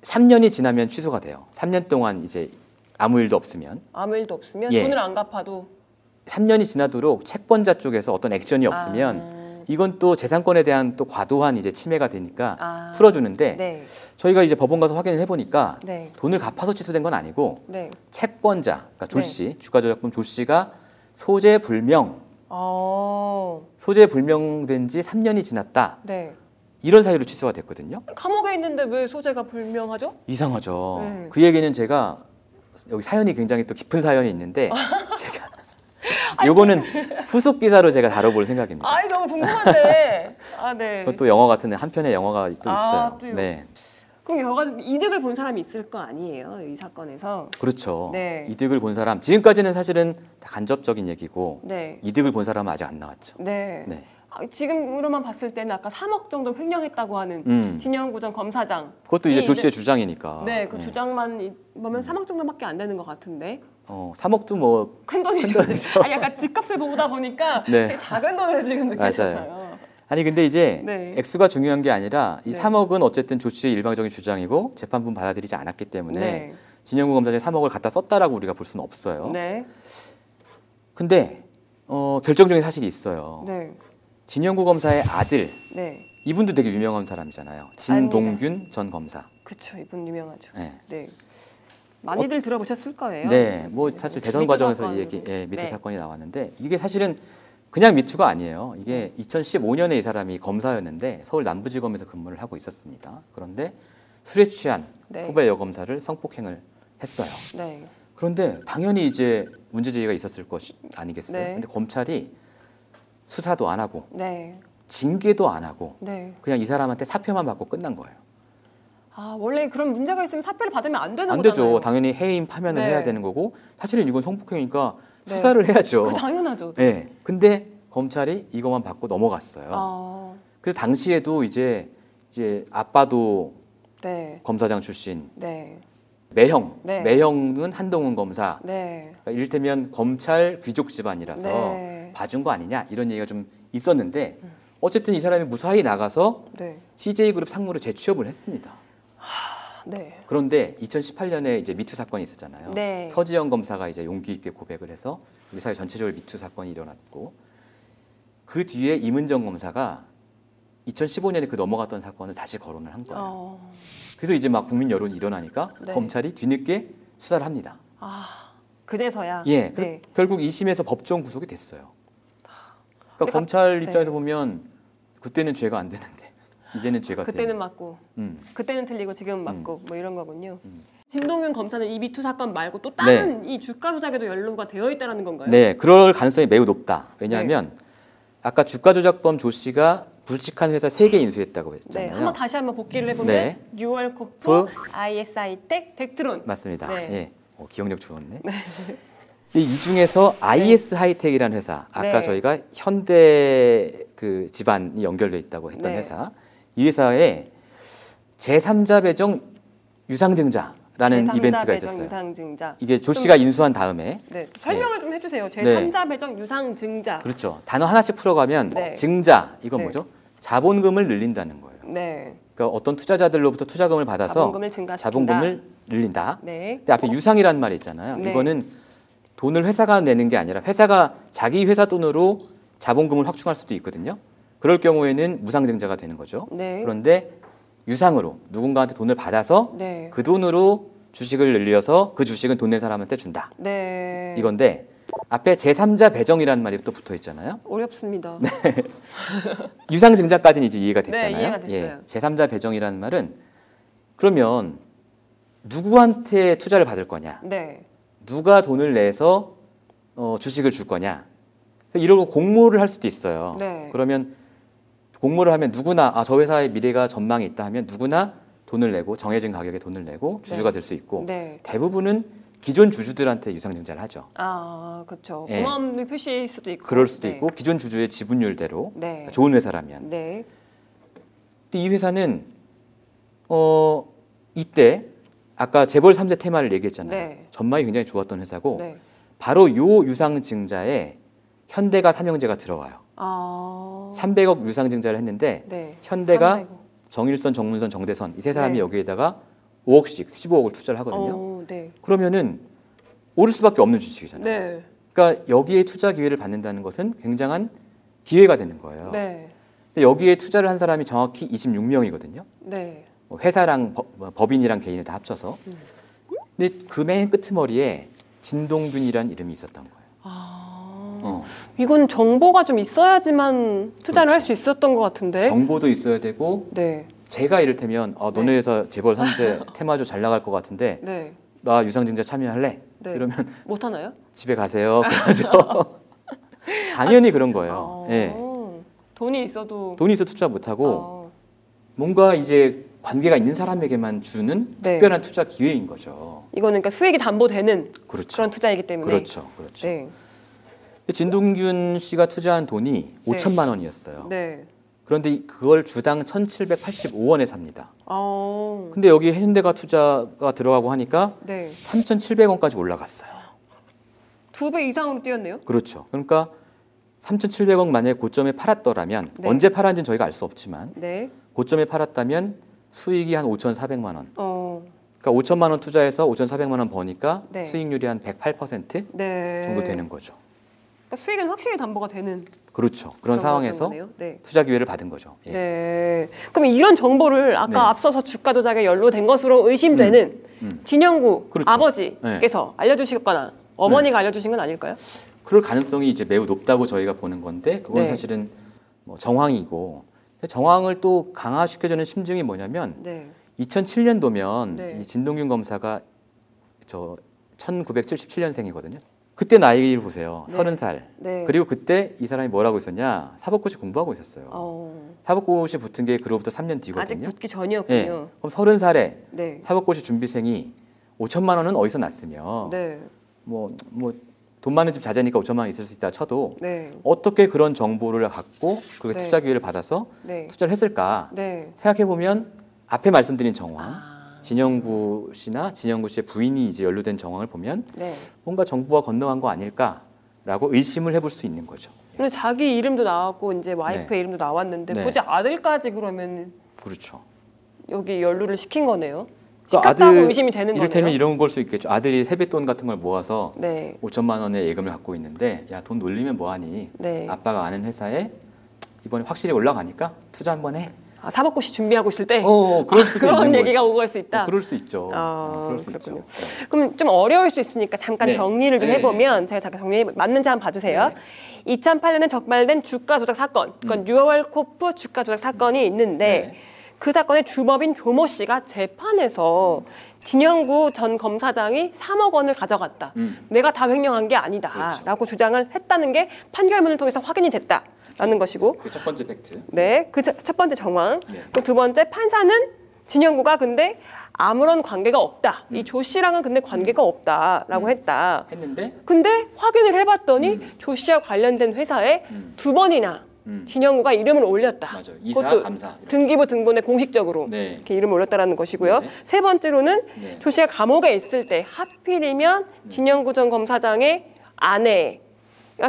3년이 지나면 취소가 돼요. 3년 동안 이제 아무 일도 없으면 아무 일도 없으면 예. 돈을 안 갚아도 3년이 지나도록 채권자 쪽에서 어떤 액션이 없으면 아. 이건 또 재산권에 대한 또 과도한 이제 침해가 되니까 아. 풀어주는데 네. 저희가 이제 법원 가서 확인을 해보니까 네. 돈을 갚아서 취소된 건 아니고 네. 채권자, 그러니까 조 네. 씨, 주가조작금 조 씨가 소재 불명, 어. 소재 불명된 지 3년이 지났다. 네. 이런 사유로 취소가 됐거든요. 감옥에 있는데 왜 소재가 불명하죠? 이상하죠. 네. 그 얘기는 제가 여기 사연이 굉장히 또 깊은 사연이 있는데 제가 *laughs* *laughs* 요거는 *laughs* 후속 기사로 제가 다뤄볼 생각입니다. 아이 너무 궁금한데. *laughs* 아 네. 그것도 영화 같은데 한 편의 영화가 또 아, 있어요. 또요? 네, 그럼 여러 가지 이득을 본 사람이 있을 거 아니에요 이 사건에서. 그렇죠. 네. 이득을 본 사람 지금까지는 사실은 다 간접적인 얘기고 네. 이득을 본 사람은 아직 안 나왔죠. 네. 네. 아, 지금으로만 봤을 때는 아까 3억 정도 횡령했다고 하는 음. 진영구 전 검사장. 그것도 이제 이조 씨의 주장이니까. 네, 그 네. 주장만 이- 보면 3억 정도밖에 안 되는 것 같은데 어, 3억도 뭐 큰 돈이죠. *laughs* 아, 약간 집값을 보다 보니까 *laughs* 네. 되게 작은 돈으로 지금 느껴졌어요. 아니 근데 이제 네. 액수가 중요한 게 아니라 이 네. 3억은 어쨌든 조 씨의 일방적인 주장이고 재판부는 받아들이지 않았기 때문에 네. 진영구 검사장이 3억을 갖다 썼다라고 우리가 볼 수는 없어요. 네. 근데 어, 결정적인 사실이 있어요. 네. 진영구 검사의 아들 네. 이분도 되게 유명한 사람이잖아요. 진동균 전 검사. 그쵸. 이분 유명하죠. 네. 네. 많이들 들어보셨을 거예요. 네, 뭐 사실 대선 미투 과정에서. 이 얘기, 예, 미투 네. 사건이 나왔는데 이게 사실은 그냥 미투가 아니에요. 이게 2015년에 이 사람이 검사였는데 서울 남부지검에서 근무를 하고 있었습니다. 그런데 술에 취한 네. 후배 여검사를 성폭행을 했어요. 네. 그런데 당연히 이제 문제 제기가 있었을 것 아니겠어요. 네. 근데 검찰이 수사도 안 하고 네. 징계도 안 하고 네. 그냥 이 사람한테 사표만 받고 끝난 거예요. 아, 원래 그런 문제가 있으면 사표를 받으면 안 되는 안 거잖아요. 되죠. 당연히 해임 파면을 네. 해야 되는 거고 사실은 이건 성폭행이니까 네. 수사를 해야죠. 그 당연하죠. 네. 근데 검찰이 이것만 받고 넘어갔어요. 아, 그래서 당시에도 이제 이제 아빠도 네. 검사장 출신 네. 매형, 네. 매형은 한동훈 검사. 네. 그러니까 이를테면 검찰 귀족 집안이라서 네. 음. 봐준 거 아니냐 이런 얘기가 좀 있었는데 어쨌든 이 사람이 무사히 나가서 네. CJ 그룹 상무로 재취업을 했습니다. 네. 그런데 2018년에 이제 미투 사건이 있었잖아요. 네. 서지영 검사가 이제 용기 있게 고백을 해서 우리 사회 전체적으로 미투 사건이 일어났고 그 뒤에 이문정 검사가 2015년에 그 넘어갔던 사건을 다시 거론을 한 거예요. 어, 그래서 이제 막 국민 여론이 일어나니까 네. 검찰이 뒤늦게 수사를 합니다. 아, 그제서야. 예, 그래서 네. 결국 2심에서 법정 구속이 됐어요. 그러니까 검찰 네. 입장에서 보면 그때는 죄가 안 되는데 이제는 죄가 그때는 되는. 맞고, 음. 그때는 틀리고 지금은 맞고, 뭐 이런 거군요. 김동윤 검사는 이 미투 사건 말고 또 다른 이 주가 조작에도 연루가 되어 있다는 건가요? 네, 그럴 가능성이 매우 높다. 왜냐하면 네. 아까 주가 조작범 조 씨가 굵직한 회사 세 개 인수했다고 네, 했잖아요. 한번 다시 한번 복기를 해보면 네. 뉴월코프, 프, IS 하이텍, 덱트론. 맞습니다. 네. 예. 어, 기억력 좋았네. 근데 이 중에서 IS 하이텍이라는 회사, 아까 네. 저희가 현대 그 집안이 연결돼 있다고 했던 네. 회사, 이 회사에 제3자 배정 유상증자라는 제3자 이벤트가 있었어요. 유상증자. 이게 조 씨가 인수한 다음에 네, 설명을 좀 해주세요. 제3자 네. 배정 유상증자. 그렇죠. 단어 하나씩 풀어가면 네. 증자 이건 네. 뭐죠? 자본금을 늘린다는 거예요. 네, 그러니까 어떤 투자자들로부터 투자금을 받아서 자본금을 증가시킨다. 자본금을 늘린다. 네, 근데 앞에 유상이라는 말이 있잖아요. 네. 이거는 돈을 회사가 내는 게 아니라 회사가 자기 회사 돈으로 자본금을 확충할 수도 있거든요. 그럴 경우에는 무상증자가 되는 거죠. 네, 그런데 유상으로 누군가한테 돈을 받아서 네, 그 돈으로 주식을 늘려서 그 주식은 돈 낸 사람한테 준다. 네. 이건데 앞에 제3자 배정이라는 말이 또 붙어 있잖아요. 어렵습니다. *laughs* 유상증자까지는 이제 이해가 됐잖아요. 네, 이해가 됐어요. 예, 제3자 배정이라는 말은 그러면 누구한테 투자를 받을 거냐? 네, 누가 돈을 내서 어, 주식을 줄 거냐? 이러고 공모를 할 수도 있어요. 네. 그러면 공모를 하면 누구나 아, 저 회사의 미래가 전망이 있다 하면 누구나 돈을 내고 정해진 가격에 돈을 내고 주주가 될수 있고 네. 대부분은 기존 주주들한테 유상증자를 하죠. 아, 그렇죠. 예. 고마움을 표시일 수도 있고. 그럴 수도 네. 있고 기존 주주의 지분율대로 네. 그러니까 좋은 회사라면 네, 근데 이 회사는 어 이때 아까 재벌 3세 테마를 얘기했잖아요. 네. 전망이 굉장히 좋았던 회사고 네. 바로 요 유상증자에 현대가 삼형제가 들어와요. 아, 300억 유상증자를 했는데 네. 현대가 300억. 정일선, 정문선, 정대선 이 세 사람이 네. 여기에다가 5억씩 15억을 투자를 하거든요. 어, 네. 그러면은 오를 수밖에 없는 주식이잖아요. 네. 그러니까 여기에 투자 기회를 받는다는 것은 굉장한 기회가 되는 거예요. 네. 근데 여기에 투자를 한 사람이 정확히 26명이거든요. 네. 뭐 회사랑 법, 뭐 법인이랑 개인을 다 합쳐서. 근데 그 맨 끄트머리에 진동균이라는 이름이 있었던 거예요. 아, 어. 이건 정보가 좀 있어야지만 투자를 할수 있었던 것 같은데. 정보도 있어야 되고 네. 제가 이를테면 어, 너네 회사 재벌 3세 *laughs* 테마주 잘 나갈 것 같은데 네. 나 유상증자 참여할래? 네. 이러면 못 하나요? 집에 가세요. *laughs* 그러죠. *laughs* 당연히 그런 거예요. 아, 예. 돈이 있어도. 돈이 있어 투자 못 하고 어, 뭔가 이제 관계가 있는 사람에게만 주는 네. 특별한 투자 기회인 거죠. 이거는 그러니까 수익이 담보되는 그렇죠. 그런 투자이기 때문에. 그렇죠. 그렇죠. 네. 진동균 씨가 투자한 돈이 5천만 원이었어요. 네. 그런데 이- 그걸 주당 1,785원에 삽니다. 어, 근데 여기 현대가 투자가 들어가고 하니까 네. 3,700원까지 올라갔어요. 두 배 이상으로 뛰었네요. 그렇죠. 그러니까 3,700원 만약에 고점에 팔았더라면 네. 언제 팔았는지는 저희가 알 수 없지만 네. 고점에 팔았다면 수익이 한 5,400만 원. 어, 그러니까 5천만 원 투자해서 5,400만 원 버니까 네. 수익률이 한 108% 네. 정도 되는 거죠. 그러니까 수익은 확실히 담보가 되는 그렇죠. 그런 그런 상황에서. 네. 투자 기회를 받은 거죠. 예. 네. 그럼 이런 정보를 아까 네. 앞서서 주가 조작에 연루된 것으로 의심되는 음. 진영구 그렇죠. 아버지께서 알려주셨거나 어머니가 알려주신 건 아닐까요? 그럴 가능성이 이제 매우 높다고 저희가 보는 건데 그건 네. 사실은 뭐 정황이고 정황을 또 강화시켜주는 심증이 뭐냐면 네. 2007년도면 네. 이 진동균 검사가 저 1977년생이거든요. 그때 나이를 보세요. 네. 30살. 네. 그리고 그때 이 사람이 뭐라고 있었냐? 사법고시 공부하고 있었어요. 어, 사법고시 붙은 게 그로부터 3년 뒤거든요. 아직 붙기 예. 전이었군요. 그럼 30살에 네. 사법고시 준비생이 5천만 원은 어디서 났으며 네. 뭐뭐 돈 많은 집 자제니까 5천만 원 있을 수 있다 쳐도 네. 어떻게 그런 정보를 갖고 그 네. 투자 기회를 받아서 네. 투자를 했을까 네. 생각해 보면 앞에 말씀드린 정황 아. 진영구 씨나 진영구 씨의 부인이 이제 연루된 정황을 보면 네. 뭔가 정보가 건너간 거 아닐까라고 의심을 해볼 수 있는 거죠. 근데 자기 이름도 나왔고 이제 와이프의 이름도 나왔는데 네. 굳이 아들까지 그러면 그렇죠. 여기 연루를 시킨 거네요. 그러니까 시켰다고 의심이 되는 이를테면 거네요. 이런 걸 수 있겠죠. 아들이 세뱃돈 같은 걸 모아서 네. 5천만 원의 예금을 갖고 있는데 야 돈 놀리면 뭐하니? 네. 아빠가 아는 회사에 이번에 확실히 올라가니까 투자 한번 해. 아, 사법고시 준비하고 있을 때 어, 그럴 수도 그런 얘기가 거죠. 오갈 수 있다. 어, 그럴 수 있죠. 아, 어, 그럴 수 그렇군요. 있죠. 그럼 좀 어려울 수 있으니까 잠깐 네. 정리를 좀 네. 해보면 제가 잠깐 정리 맞는지 한번 봐주세요. 2008년에 적발된 주가 조작 사건, 그건 뉴월코프 주가 조작 사건이 있는데 음. 네. 그 사건의 주범인 조모 씨가 재판에서 진영구 전 검사장이 3억 원을 가져갔다. 음. 내가 다 횡령한 게 아니다라고 그렇죠. 주장을 했다는 게 판결문을 통해서 확인이 됐다 라는 것이고 그 첫 번째 팩트. 네, 그 첫 번째 정황. 네. 두 번째 판사는 진영구가 근데 아무런 관계가 없다. 이조 씨랑은 근데 관계가 없다라고 했다. 했는데 근데 확인을 해봤더니 조 씨와 관련된 회사에 두 번이나 음. 진영구가 이름을 올렸다. 맞아요. 이사, 그것도 감사 이렇게. 등기부 등본에 공식적으로 네. 이렇게 이름을 올렸다라는 것이고요. 네. 세 번째로는 네. 조 씨가 감옥에 있을 때 하필이면 진영구 전 검사장의 아내가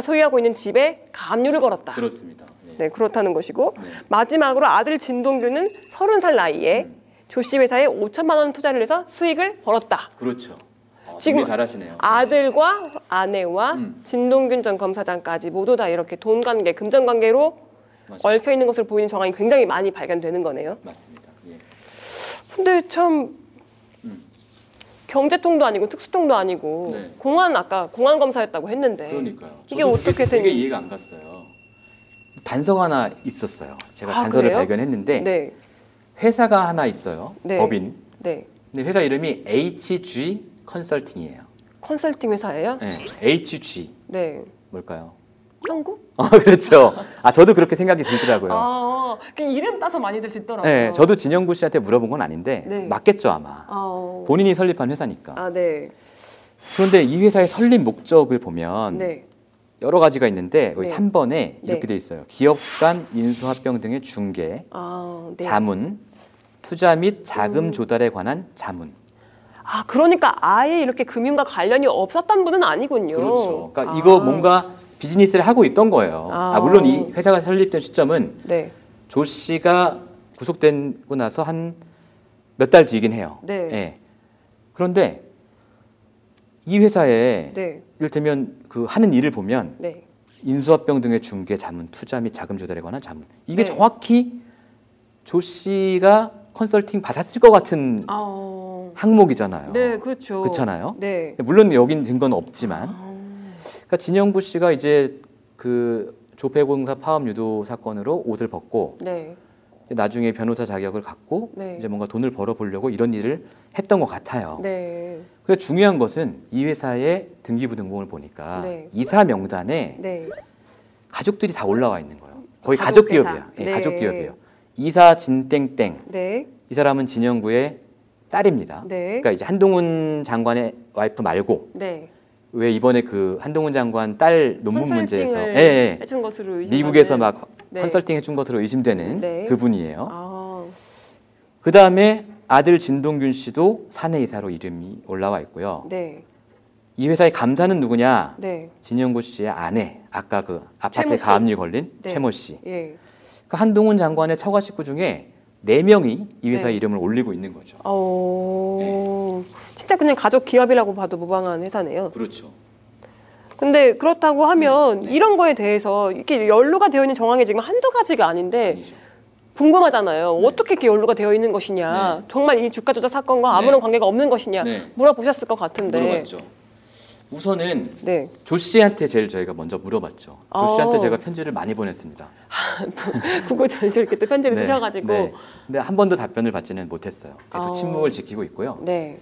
소유하고 있는 집에 가압류를 걸었다. 그렇습니다. 네. 네, 그렇다는 것이고 네. 마지막으로 아들 진동규는 서른 살 나이에 음. 조씨 회사에 5천만 원 투자를 해서 수익을 벌었다. 그렇죠. 어, 지금 잘하시네요. 아들과 아내와 음. 진동균 전 검사장까지 모두 다 이렇게 돈 관계, 금전 관계로 맞아요. 얽혀 있는 것으로 보이는 정황이 굉장히 많이 발견되는 거네요. 맞습니다. 예. 근데 참 음. 경제통도 아니고 특수통도 아니고 네. 공안 아까 공안 검사였다고 했는데 그러니까요. 네. 이게 어떻게 된 되게 이해가 안 갔어요. 단서가 하나 있었어요. 제가 아, 단서를 그래요? 발견했는데 네, 회사가 하나 있어요. 네. 법인. 네 근데 회사 이름이 HG 컨설팅이에요. 컨설팅 회사예요. 네. HG 네, 뭘까요? 형구? 어, *laughs* 그렇죠. 아 저도 그렇게 생각이 들더라고요. 아, 그 이름 따서 많이들 짓더라고요. 네, 저도 진영구 씨한테 물어본 건 아닌데 네. 맞겠죠 아마. 아, 본인이 설립한 회사니까. 아, 네, 그런데 이 회사의 설립 목적을 보면 네, 여러 가지가 있는데 여기 네. 3번에 이렇게 네. 돼 있어요. 기업 간 인수합병 등의 중개, 아, 네. 자문, 투자 및 자금 음. 조달에 관한 자문. 아, 그러니까 아예 이렇게 금융과 관련이 없었던 분은 아니군요. 그렇죠. 그러니까 아, 이거 뭔가 비즈니스를 하고 있던 거예요. 아. 아, 물론 이 회사가 설립된 시점은 네, 조 씨가 구속되고 나서 한 몇 달 뒤이긴 해요. 네. 예. 그런데 이 회사에 네, 이를테면 그 하는 일을 보면 네, 인수합병 등의 중개, 자문, 투자 및 자금 조달에 관한 자문. 이게 네. 정확히 조 씨가 컨설팅 받았을 것 같은 아, 항목이잖아요. 네, 그렇죠. 그렇잖아요. 네. 물론 여긴 증거는 없지만, 아. 그러니까 진영구 씨가 이제 그 조폐공사 파업 유도 사건으로 옷을 벗고 네. 나중에 변호사 자격을 갖고 네. 이제 뭔가 돈을 벌어 보려고 이런 일을 했던 것 같아요. 네. 그래서 중요한 것은 이 회사의 등기부등본을 보니까 네. 이사 명단에 네. 가족들이 다 올라와 있는 거예요. 거의 가족. 회사. 예, 네. 가족 기업이에요. 이사 진땡땡 네. 이 사람은 진영구의 딸입니다. 네. 그러니까 이제 한동훈 장관의 와이프 말고 네. 왜 이번에 그 한동훈 장관 딸 논문 문제에서 예, 예. 해준 것으로 미국에서 막 네. 컨설팅 해준 것으로 의심되는 네. 그분이에요. 아, 그 다음에 아들 진동균 씨도 사내 이사로 이름이 올라와 있고요. 네. 이 회사의 감사는 누구냐? 네. 진영구 씨의 아내, 아까 그 아파트에 최모 씨. 가압류 걸린 네. 최모 씨. 예. 그 한동훈 장관의 처가 식구 중에 네 명이 이 회사의 네. 이름을 올리고 있는 거죠. 어. 진짜 그냥 가족 기업이라고 봐도 무방한 회사네요. 그렇죠. 근데 그렇다고 하면 네. 이런 거에 대해서 이렇게 연루가 되어 있는 정황이 지금 한두 가지가 아닌데 아니죠. 궁금하잖아요. 어떻게 이렇게 연루가 되어 있는 것이냐. 네. 정말 이 주가 조작 사건과 아무런 네. 관계가 없는 것이냐. 네. 물어보셨을 것 같은데. 물어봤죠. 우선은 네. 조 씨한테 제일 저희가 먼저 물어봤죠. 조 어. 씨한테 제가 편지를 많이 보냈습니다. 구구절절 이렇게 또 편지를 네, 쓰셔가지고. 네. 근데 한 번도 답변을 받지는 못했어요. 계속 어. 침묵을 지키고 있고요. 네.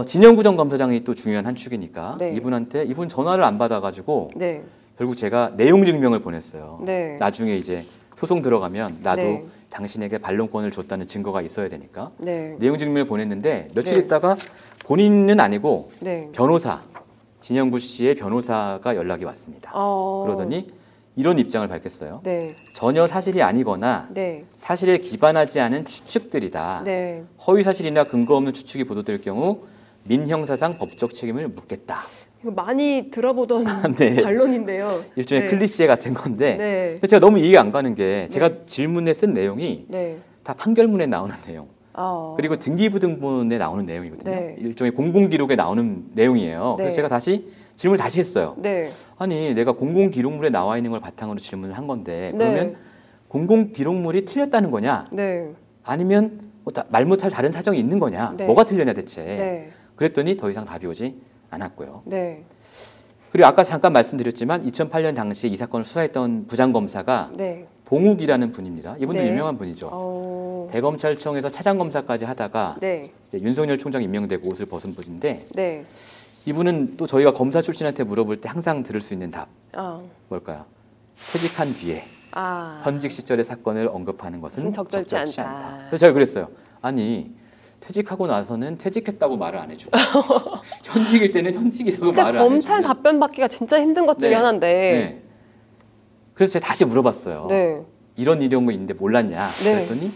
어, 진영구 전 검사장이 또 중요한 한 축이니까 네. 이분한테 이분 전화를 안 받아가지고 네. 결국 제가 내용 증명을 보냈어요. 네. 나중에 이제 소송 들어가면 나도 네. 당신에게 반론권을 줬다는 증거가 있어야 되니까 네. 내용 증명을 보냈는데 며칠 네. 있다가 본인은 아니고 네. 변호사 진영구 씨의 변호사가 연락이 왔습니다. 어. 그러더니 이런 입장을 밝혔어요. 네. 전혀 사실이 아니거나 네. 사실에 기반하지 않은 추측들이다. 네. 허위 사실이나 근거 없는 추측이 보도될 경우 민형사상 법적 책임을 묻겠다. 이거 많이 들어보던 *laughs* 네. 반론인데요. 일종의 네. 클리셰 같은 건데 네. 제가 너무 이해가 안 가는 게 제가 질문에 쓴 내용이 네. 다 판결문에 나오는 내용 아. 그리고 등기부등본에 나오는 내용이거든요. 네. 일종의 공공기록에 나오는 내용이에요. 네. 그래서 제가 다시 질문을 다시 했어요. 네. 아니 내가 공공기록물에 나와 있는 걸 바탕으로 질문을 한 건데 네. 그러면 공공기록물이 틀렸다는 거냐? 네. 아니면 뭐 다- 말 못할 다른 사정이 있는 거냐? 네. 뭐가 틀렸냐 대체? 네. 그랬더니 더 이상 답이 오지 않았고요. 네. 그리고 아까 잠깐 말씀드렸지만 2008년 당시에 이 사건을 수사했던 부장검사가 네. 봉욱이라는 분입니다. 이분도 네. 유명한 분이죠. 어. 대검찰청에서 차장검사까지 하다가 네. 윤석열 총장 임명되고 옷을 벗은 분인데 네. 이분은 또 저희가 검사 출신한테 물어볼 때 항상 들을 수 있는 답 아. 뭘까요? 퇴직한 뒤에 아. 현직 시절의 사건을 언급하는 것은 것은 적절치 적절치, 않다. 않다. 그래서 제가 그랬어요. 아니 퇴직하고 나서는 퇴직했다고 말을 안 해주고 *laughs* 현직일 때는 현직이라고 말을 안 검찰 해주고 답변 받기가 진짜 힘든 것 중에 네. 하나인데. 네. 그래서 제가 다시 물어봤어요. 네. 이런 이런 거 있는데 몰랐냐? 네. 그랬더니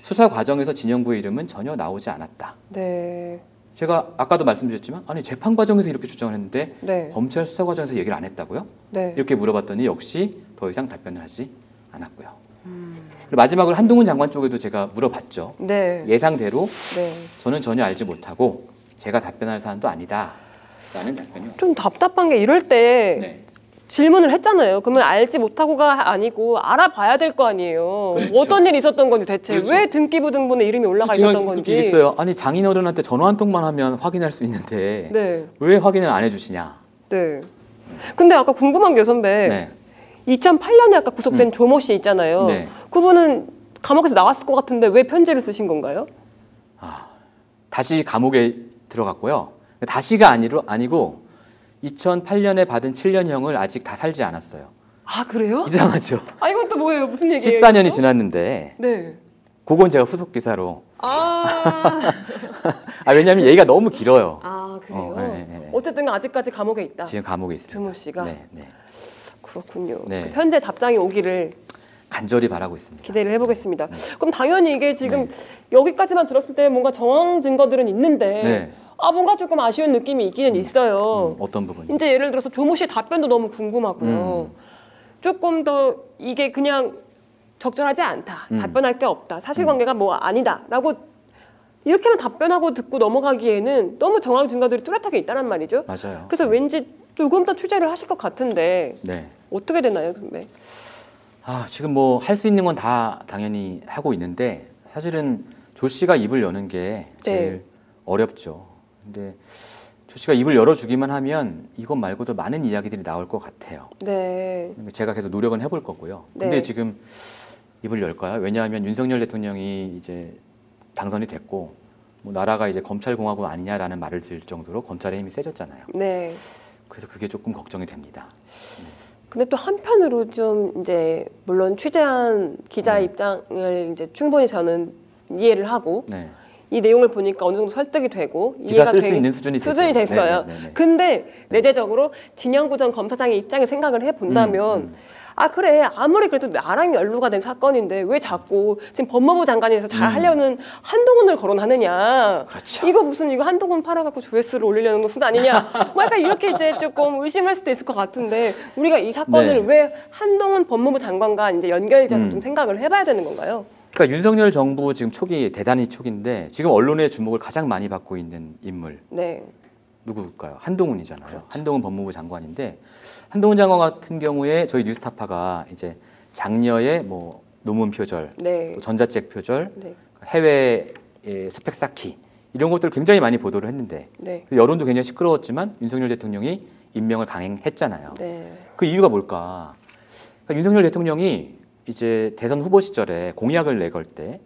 수사 과정에서 진영구의 이름은 전혀 나오지 않았다. 네. 제가 아까도 말씀드렸지만 아니 재판 과정에서 이렇게 주장을 했는데 네. 검찰 수사 과정에서 얘기를 안 했다고요? 네. 이렇게 물어봤더니 역시 더 이상 답변을 하지 않았고요. 음. 마지막으로 한동훈 장관 쪽에도 제가 물어봤죠. 네. 예상대로 네. 저는 전혀 알지 못하고 제가 답변할 사안도 아니다. 라는 답변이 좀 답답한 게 이럴 때 네. 질문을 했잖아요. 그러면 알지 못하고가 아니고 알아봐야 될 거 아니에요. 그렇죠. 어떤 일이 있었던 건지 대체 그렇죠. 왜 등기부 등본에 이름이 올라가 있었던 건지. 얘기했어요. 아니 장인어른한테 전화 한 통만 하면 확인할 수 있는데 네. 왜 확인을 안 해주시냐? 네. 근데 아까 궁금한 게 선배, 네. 2008년에 아까 구속된 조모 씨 있잖아요. 네. 그분은 감옥에서 나왔을 것 같은데 왜 편지를 쓰신 건가요? 다시 감옥에 들어갔고요. 다시가 아니로 아니고 2008년에 받은 7년형을 아직 다 살지 않았어요. 아 그래요? 이상하죠. *laughs* 아 이건 또 뭐예요? 무슨 얘기예요? 14년이 이거? 지났는데 네. 그건 제가 후속 기사로. 아, *laughs* 아 왜냐하면 얘기가 너무 길어요. 아 그래요? 어, 네, 네, 네. 어쨌든 아직까지 감옥에 있다. 지금 감옥에 있습니다. 조모 씨가? 네, 네. 그렇군요. 네. 그 편지의 답장이 오기를 간절히 바라고 있습니다. 기대를 해보겠습니다. 그럼 당연히 이게 지금 네. 여기까지만 들었을 때 뭔가 정황 증거들은 있는데 네. 아 뭔가 조금 아쉬운 느낌이 있기는 있어요. 음, 어떤 부분? 이제 예를 들어서 조모 씨의 답변도 너무 궁금하고요. 조금 더 이게 그냥 적절하지 않다. 음. 답변할 게 없다. 사실관계가 뭐 아니다라고 이렇게만 답변하고 듣고 넘어가기에는 너무 정황 증거들이 뚜렷하게 있다란 말이죠. 맞아요. 그래서 왠지 조금 더 취재를 하실 것 같은데 네. 어떻게 되나요, 근데? 아, 지금 뭐 할 수 있는 건 다 당연히 하고 있는데 사실은 조 씨가 입을 여는 게 제일 네. 어렵죠. 근데 조 씨가 입을 열어주기만 하면 이것 말고도 많은 이야기들이 나올 것 같아요. 네. 그러니까 제가 계속 노력은 해볼 거고요. 근데 네. 지금 입을 열까요? 왜냐하면 윤석열 대통령이 이제 당선이 됐고 뭐 나라가 이제 검찰 공화국 아니냐라는 말을 들 정도로 검찰의 힘이 세졌잖아요. 네. 그래서 그게 조금 걱정이 됩니다. 근데 또 한편으로 좀 이제 물론 취재한 기자의 음. 입장을 이제 충분히 저는 이해를 하고 네. 이 내용을 보니까 어느 정도 설득이 되고 기사 쓸수 있는 수준이. 수준이 됐어요. 네, 네, 네, 네. 근데 내재적으로 진영구 전 검사장의 입장에 생각을 해 본다면 음, 음. 아 그래 아무리 그래도 나랑 연루가 된 사건인데 왜 자꾸 지금 법무부 장관에서 잘 하려는 한동훈을 거론하느냐? 음. 그렇죠. 이거 무슨 이거 한동훈 팔아갖고 조회수를 올리려는 것은 아니냐? 뭐 약간 이렇게 이제 조금 의심할 수도 있을 것 같은데 우리가 이 사건을 네. 왜 한동훈 법무부 장관과 이제 연결지어서 음. 좀 생각을 해봐야 되는 건가요? 그러니까 윤석열 정부 지금 초기 대단히 초기인데 지금 언론의 주목을 가장 많이 받고 있는 인물 네, 누구일까요? 한동훈이잖아요. 그렇죠. 한동훈 법무부 장관인데 한동훈 장관 같은 경우에 저희 뉴스타파가 이제 장녀의 뭐 논문 표절, 네, 또 전자책 표절, 네, 해외 스펙 쌓기 이런 것들을 굉장히 많이 보도를 했는데 네, 여론도 굉장히 시끄러웠지만 윤석열 대통령이 임명을 강행했잖아요. 네, 그 이유가 뭘까? 그러니까 윤석열 대통령이 이제 대선 후보 시절에 공약을 내걸 때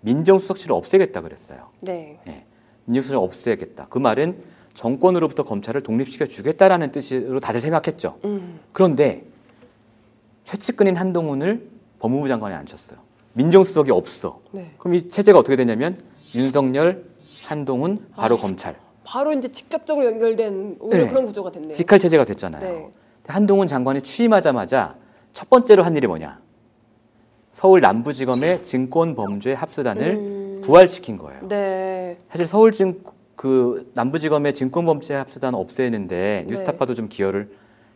민정수석실을 없애겠다 그랬어요. 네, 예. 민정수석을 없애겠다. 그 말은 정권으로부터 검찰을 독립시켜 주겠다라는 뜻으로 다들 생각했죠. 음, 그런데 최측근인 한동훈을 법무부 장관에 앉혔어요. 민정수석이 없어. 네. 그럼 이 체제가 어떻게 되냐면 윤석열, 한동훈, 바로 검찰. 바로 이제 직접적으로 연결된 오히려 네. 그런 구조가 됐네요. 직할 체제가 됐잖아요. 네. 한동훈 장관이 취임하자마자 첫 번째로 한 일이 뭐냐? 서울 남부지검의 증권범죄 합수단을 음. 부활시킨 거예요. 네, 사실 서울 증, 그 남부지검의 증권범죄 합수단 없애는데 네. 뉴스타파도 좀 기여를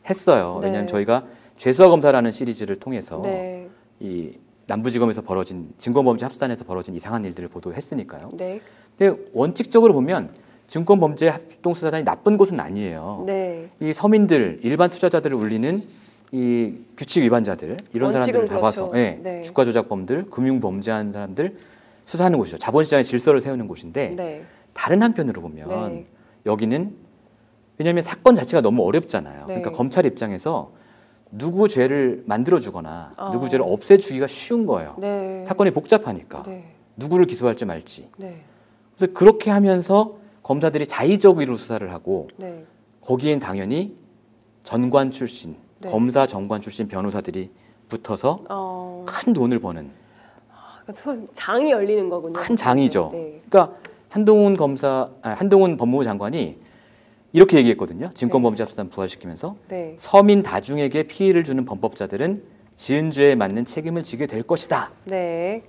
했어요. 네. 왜냐하면 저희가 죄수와 검사라는 시리즈를 통해서 네, 이 남부지검에서 벌어진 증권범죄 합수단에서 벌어진 이상한 일들을 보도했으니까요. 네, 근데 원칙적으로 보면 증권범죄 합동수사단이 나쁜 곳은 아니에요. 네, 이 서민들 일반 투자자들을 울리는 이 규칙 위반자들 이런 사람들을 잡아서 그렇죠. 예, 네. 주가 조작범들, 금융 범죄한 사람들 수사하는 곳이죠. 자본시장의 질서를 세우는 곳인데 네, 다른 한편으로 보면 네. 여기는 왜냐하면 사건 자체가 너무 어렵잖아요. 네. 그러니까 검찰 입장에서 누구 죄를 만들어주거나 어. 누구 죄를 없애주기가 쉬운 거예요. 네, 사건이 복잡하니까 네, 누구를 기소할지 말지. 네, 그래서 그렇게 하면서 검사들이 자의적으로 수사를 하고 네, 거기엔 당연히 전관 출신, 네. 검사 전관 출신 변호사들이 붙어서 어, 큰 돈을 버는 손- 장이 열리는 거군요. 큰 장이죠. 네, 그러니까 한동훈 검사, 아, 한동훈 법무부 장관이 이렇게 얘기했거든요. 증권범죄합수단 부활시키면서 네, 서민 다중에게 피해를 주는 범법자들은 지은 죄에 맞는 책임을 지게 될 것이다. 네,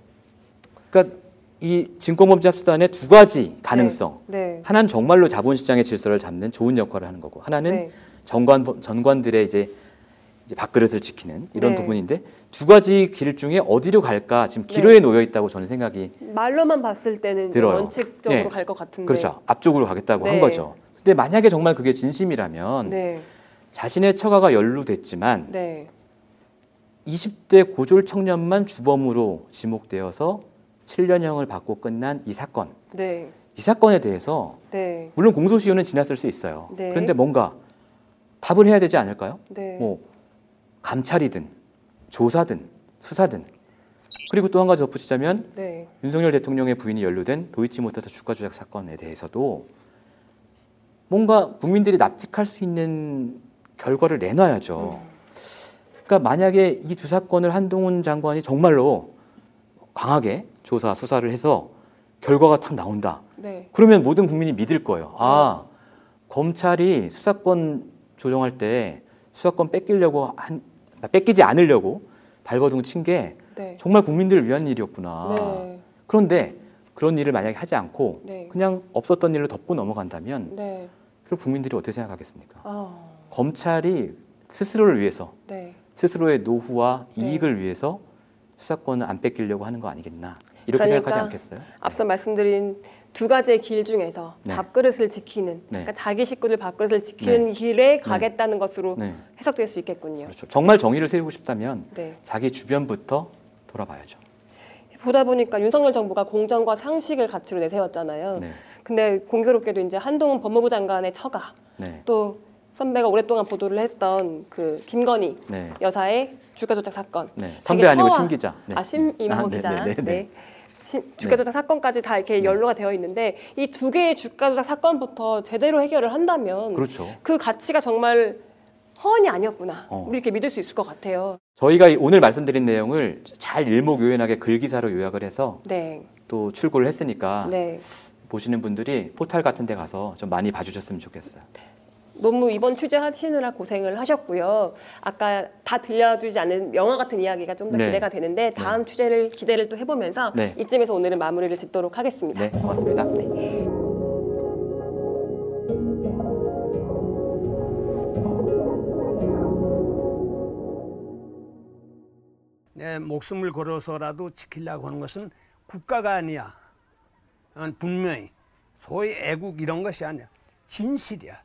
그러니까 이 증권범죄합수단의 두 가지 가능성. 네, 하나는 정말로 자본시장의 질서를 잡는 좋은 역할을 하는 거고, 하나는 네, 전관 전관들의 이제 이제 밥그릇을 지키는 이런 네. 부분인데 두 가지 길 중에 어디로 갈까 지금 기로에 놓여 있다고 저는 생각이 말로만 봤을 때는 들어요. 원칙적으로 네. 갈것 같은데. 그렇죠 앞쪽으로 가겠다고 한 네. 거죠. 근데 만약에 정말 그게 진심이라면 네, 자신의 처가가 연루됐지만 네, 20대 고졸 청년만 주범으로 지목되어서 7년형을 받고 끝난 이 사건. 네, 이 사건에 대해서 네, 물론 공소시효는 지났을 수 있어요. 네. 그런데 뭔가 답을 해야 되지 않을까요? 네, 뭐 감찰이든 조사든 수사든 그리고 또 한 가지 덧붙이자면 네, 윤석열 대통령의 부인이 연루된 도이치모터스 주가 조작 사건에 대해서도 뭔가 국민들이 납득할 수 있는 결과를 내놔야죠. 그러니까 만약에 이 두 사건을 한동훈 장관이 정말로 강하게 조사 수사를 해서 결과가 탁 나온다. 네, 그러면 모든 국민이 믿을 거예요. 아, 검찰이 수사권 조정할 때 수사권 뺏기려고 한 뺏기지 않으려고 발버둥 친게 네, 정말 국민들을 위한 일이었구나. 네, 그런데 그런 일을 만약에 하지 않고 네. 그냥 없었던 일로 덮고 넘어간다면 네. 그럼 국민들이 어떻게 생각하겠습니까? 아, 검찰이 스스로를 위해서 네. 스스로의 노후와 네. 이익을 위해서 수사권을 안 뺏기려고 하는 거 아니겠나 이렇게 그러니까 생각하지 않겠어요? 앞서 말씀드린 두 가지의 길 중에서 네. 밥그릇을 지키는, 네. 그러니까 자기 식구들 밥그릇을 지키는 길에 가겠다는 것으로 네, 해석될 수 있겠군요. 그렇죠. 정말 정의를 세우고 싶다면 네. 자기 주변부터 돌아봐야죠. 보다 보니까 윤석열 정부가 공정과 상식을 가치로 내세웠잖아요. 네, 근데 공교롭게도 이제 한동훈 법무부 장관의 처가 네, 또 선배가 오랫동안 보도를 했던 그 김건희 네, 여사의 주가 조작 사건. 네. 선배 아니고 신 기자. 네. 아, 심이모 아, 네, 기자. 네, 네, 네. 네. 신- 주가 조작 사건까지 다 이렇게 연루가 되어 있는데 이 두 개의 주가 조작 사건부터 제대로 해결을 한다면 그렇죠. 그 가치가 정말 허언이 아니었구나. 어. 이렇게 믿을 수 있을 것 같아요. 저희가 이- 오늘 말씀드린 내용을 잘 일목요연하게 글기사로 요약을 해서 네. 또 출고를 했으니까 네. 보시는 분들이 포탈 같은 데 가서 좀 많이 봐주셨으면 좋겠어요. 너무 이번 취재 하시느라 고생을 하셨고요. 아까 다 들려주지 않은 영화 같은 이야기가 좀 더 네. 기대가 되는데 다음 취재를 기대를 또 해보면서 네. 이쯤에서 오늘은 마무리를 짓도록 하겠습니다. 네, 고맙습니다. 내 목숨을 걸어서라도 지키려고 하는 것은 국가가 아니야. 난 분명히 소위 애국 이런 것이 아니야. 진실이야.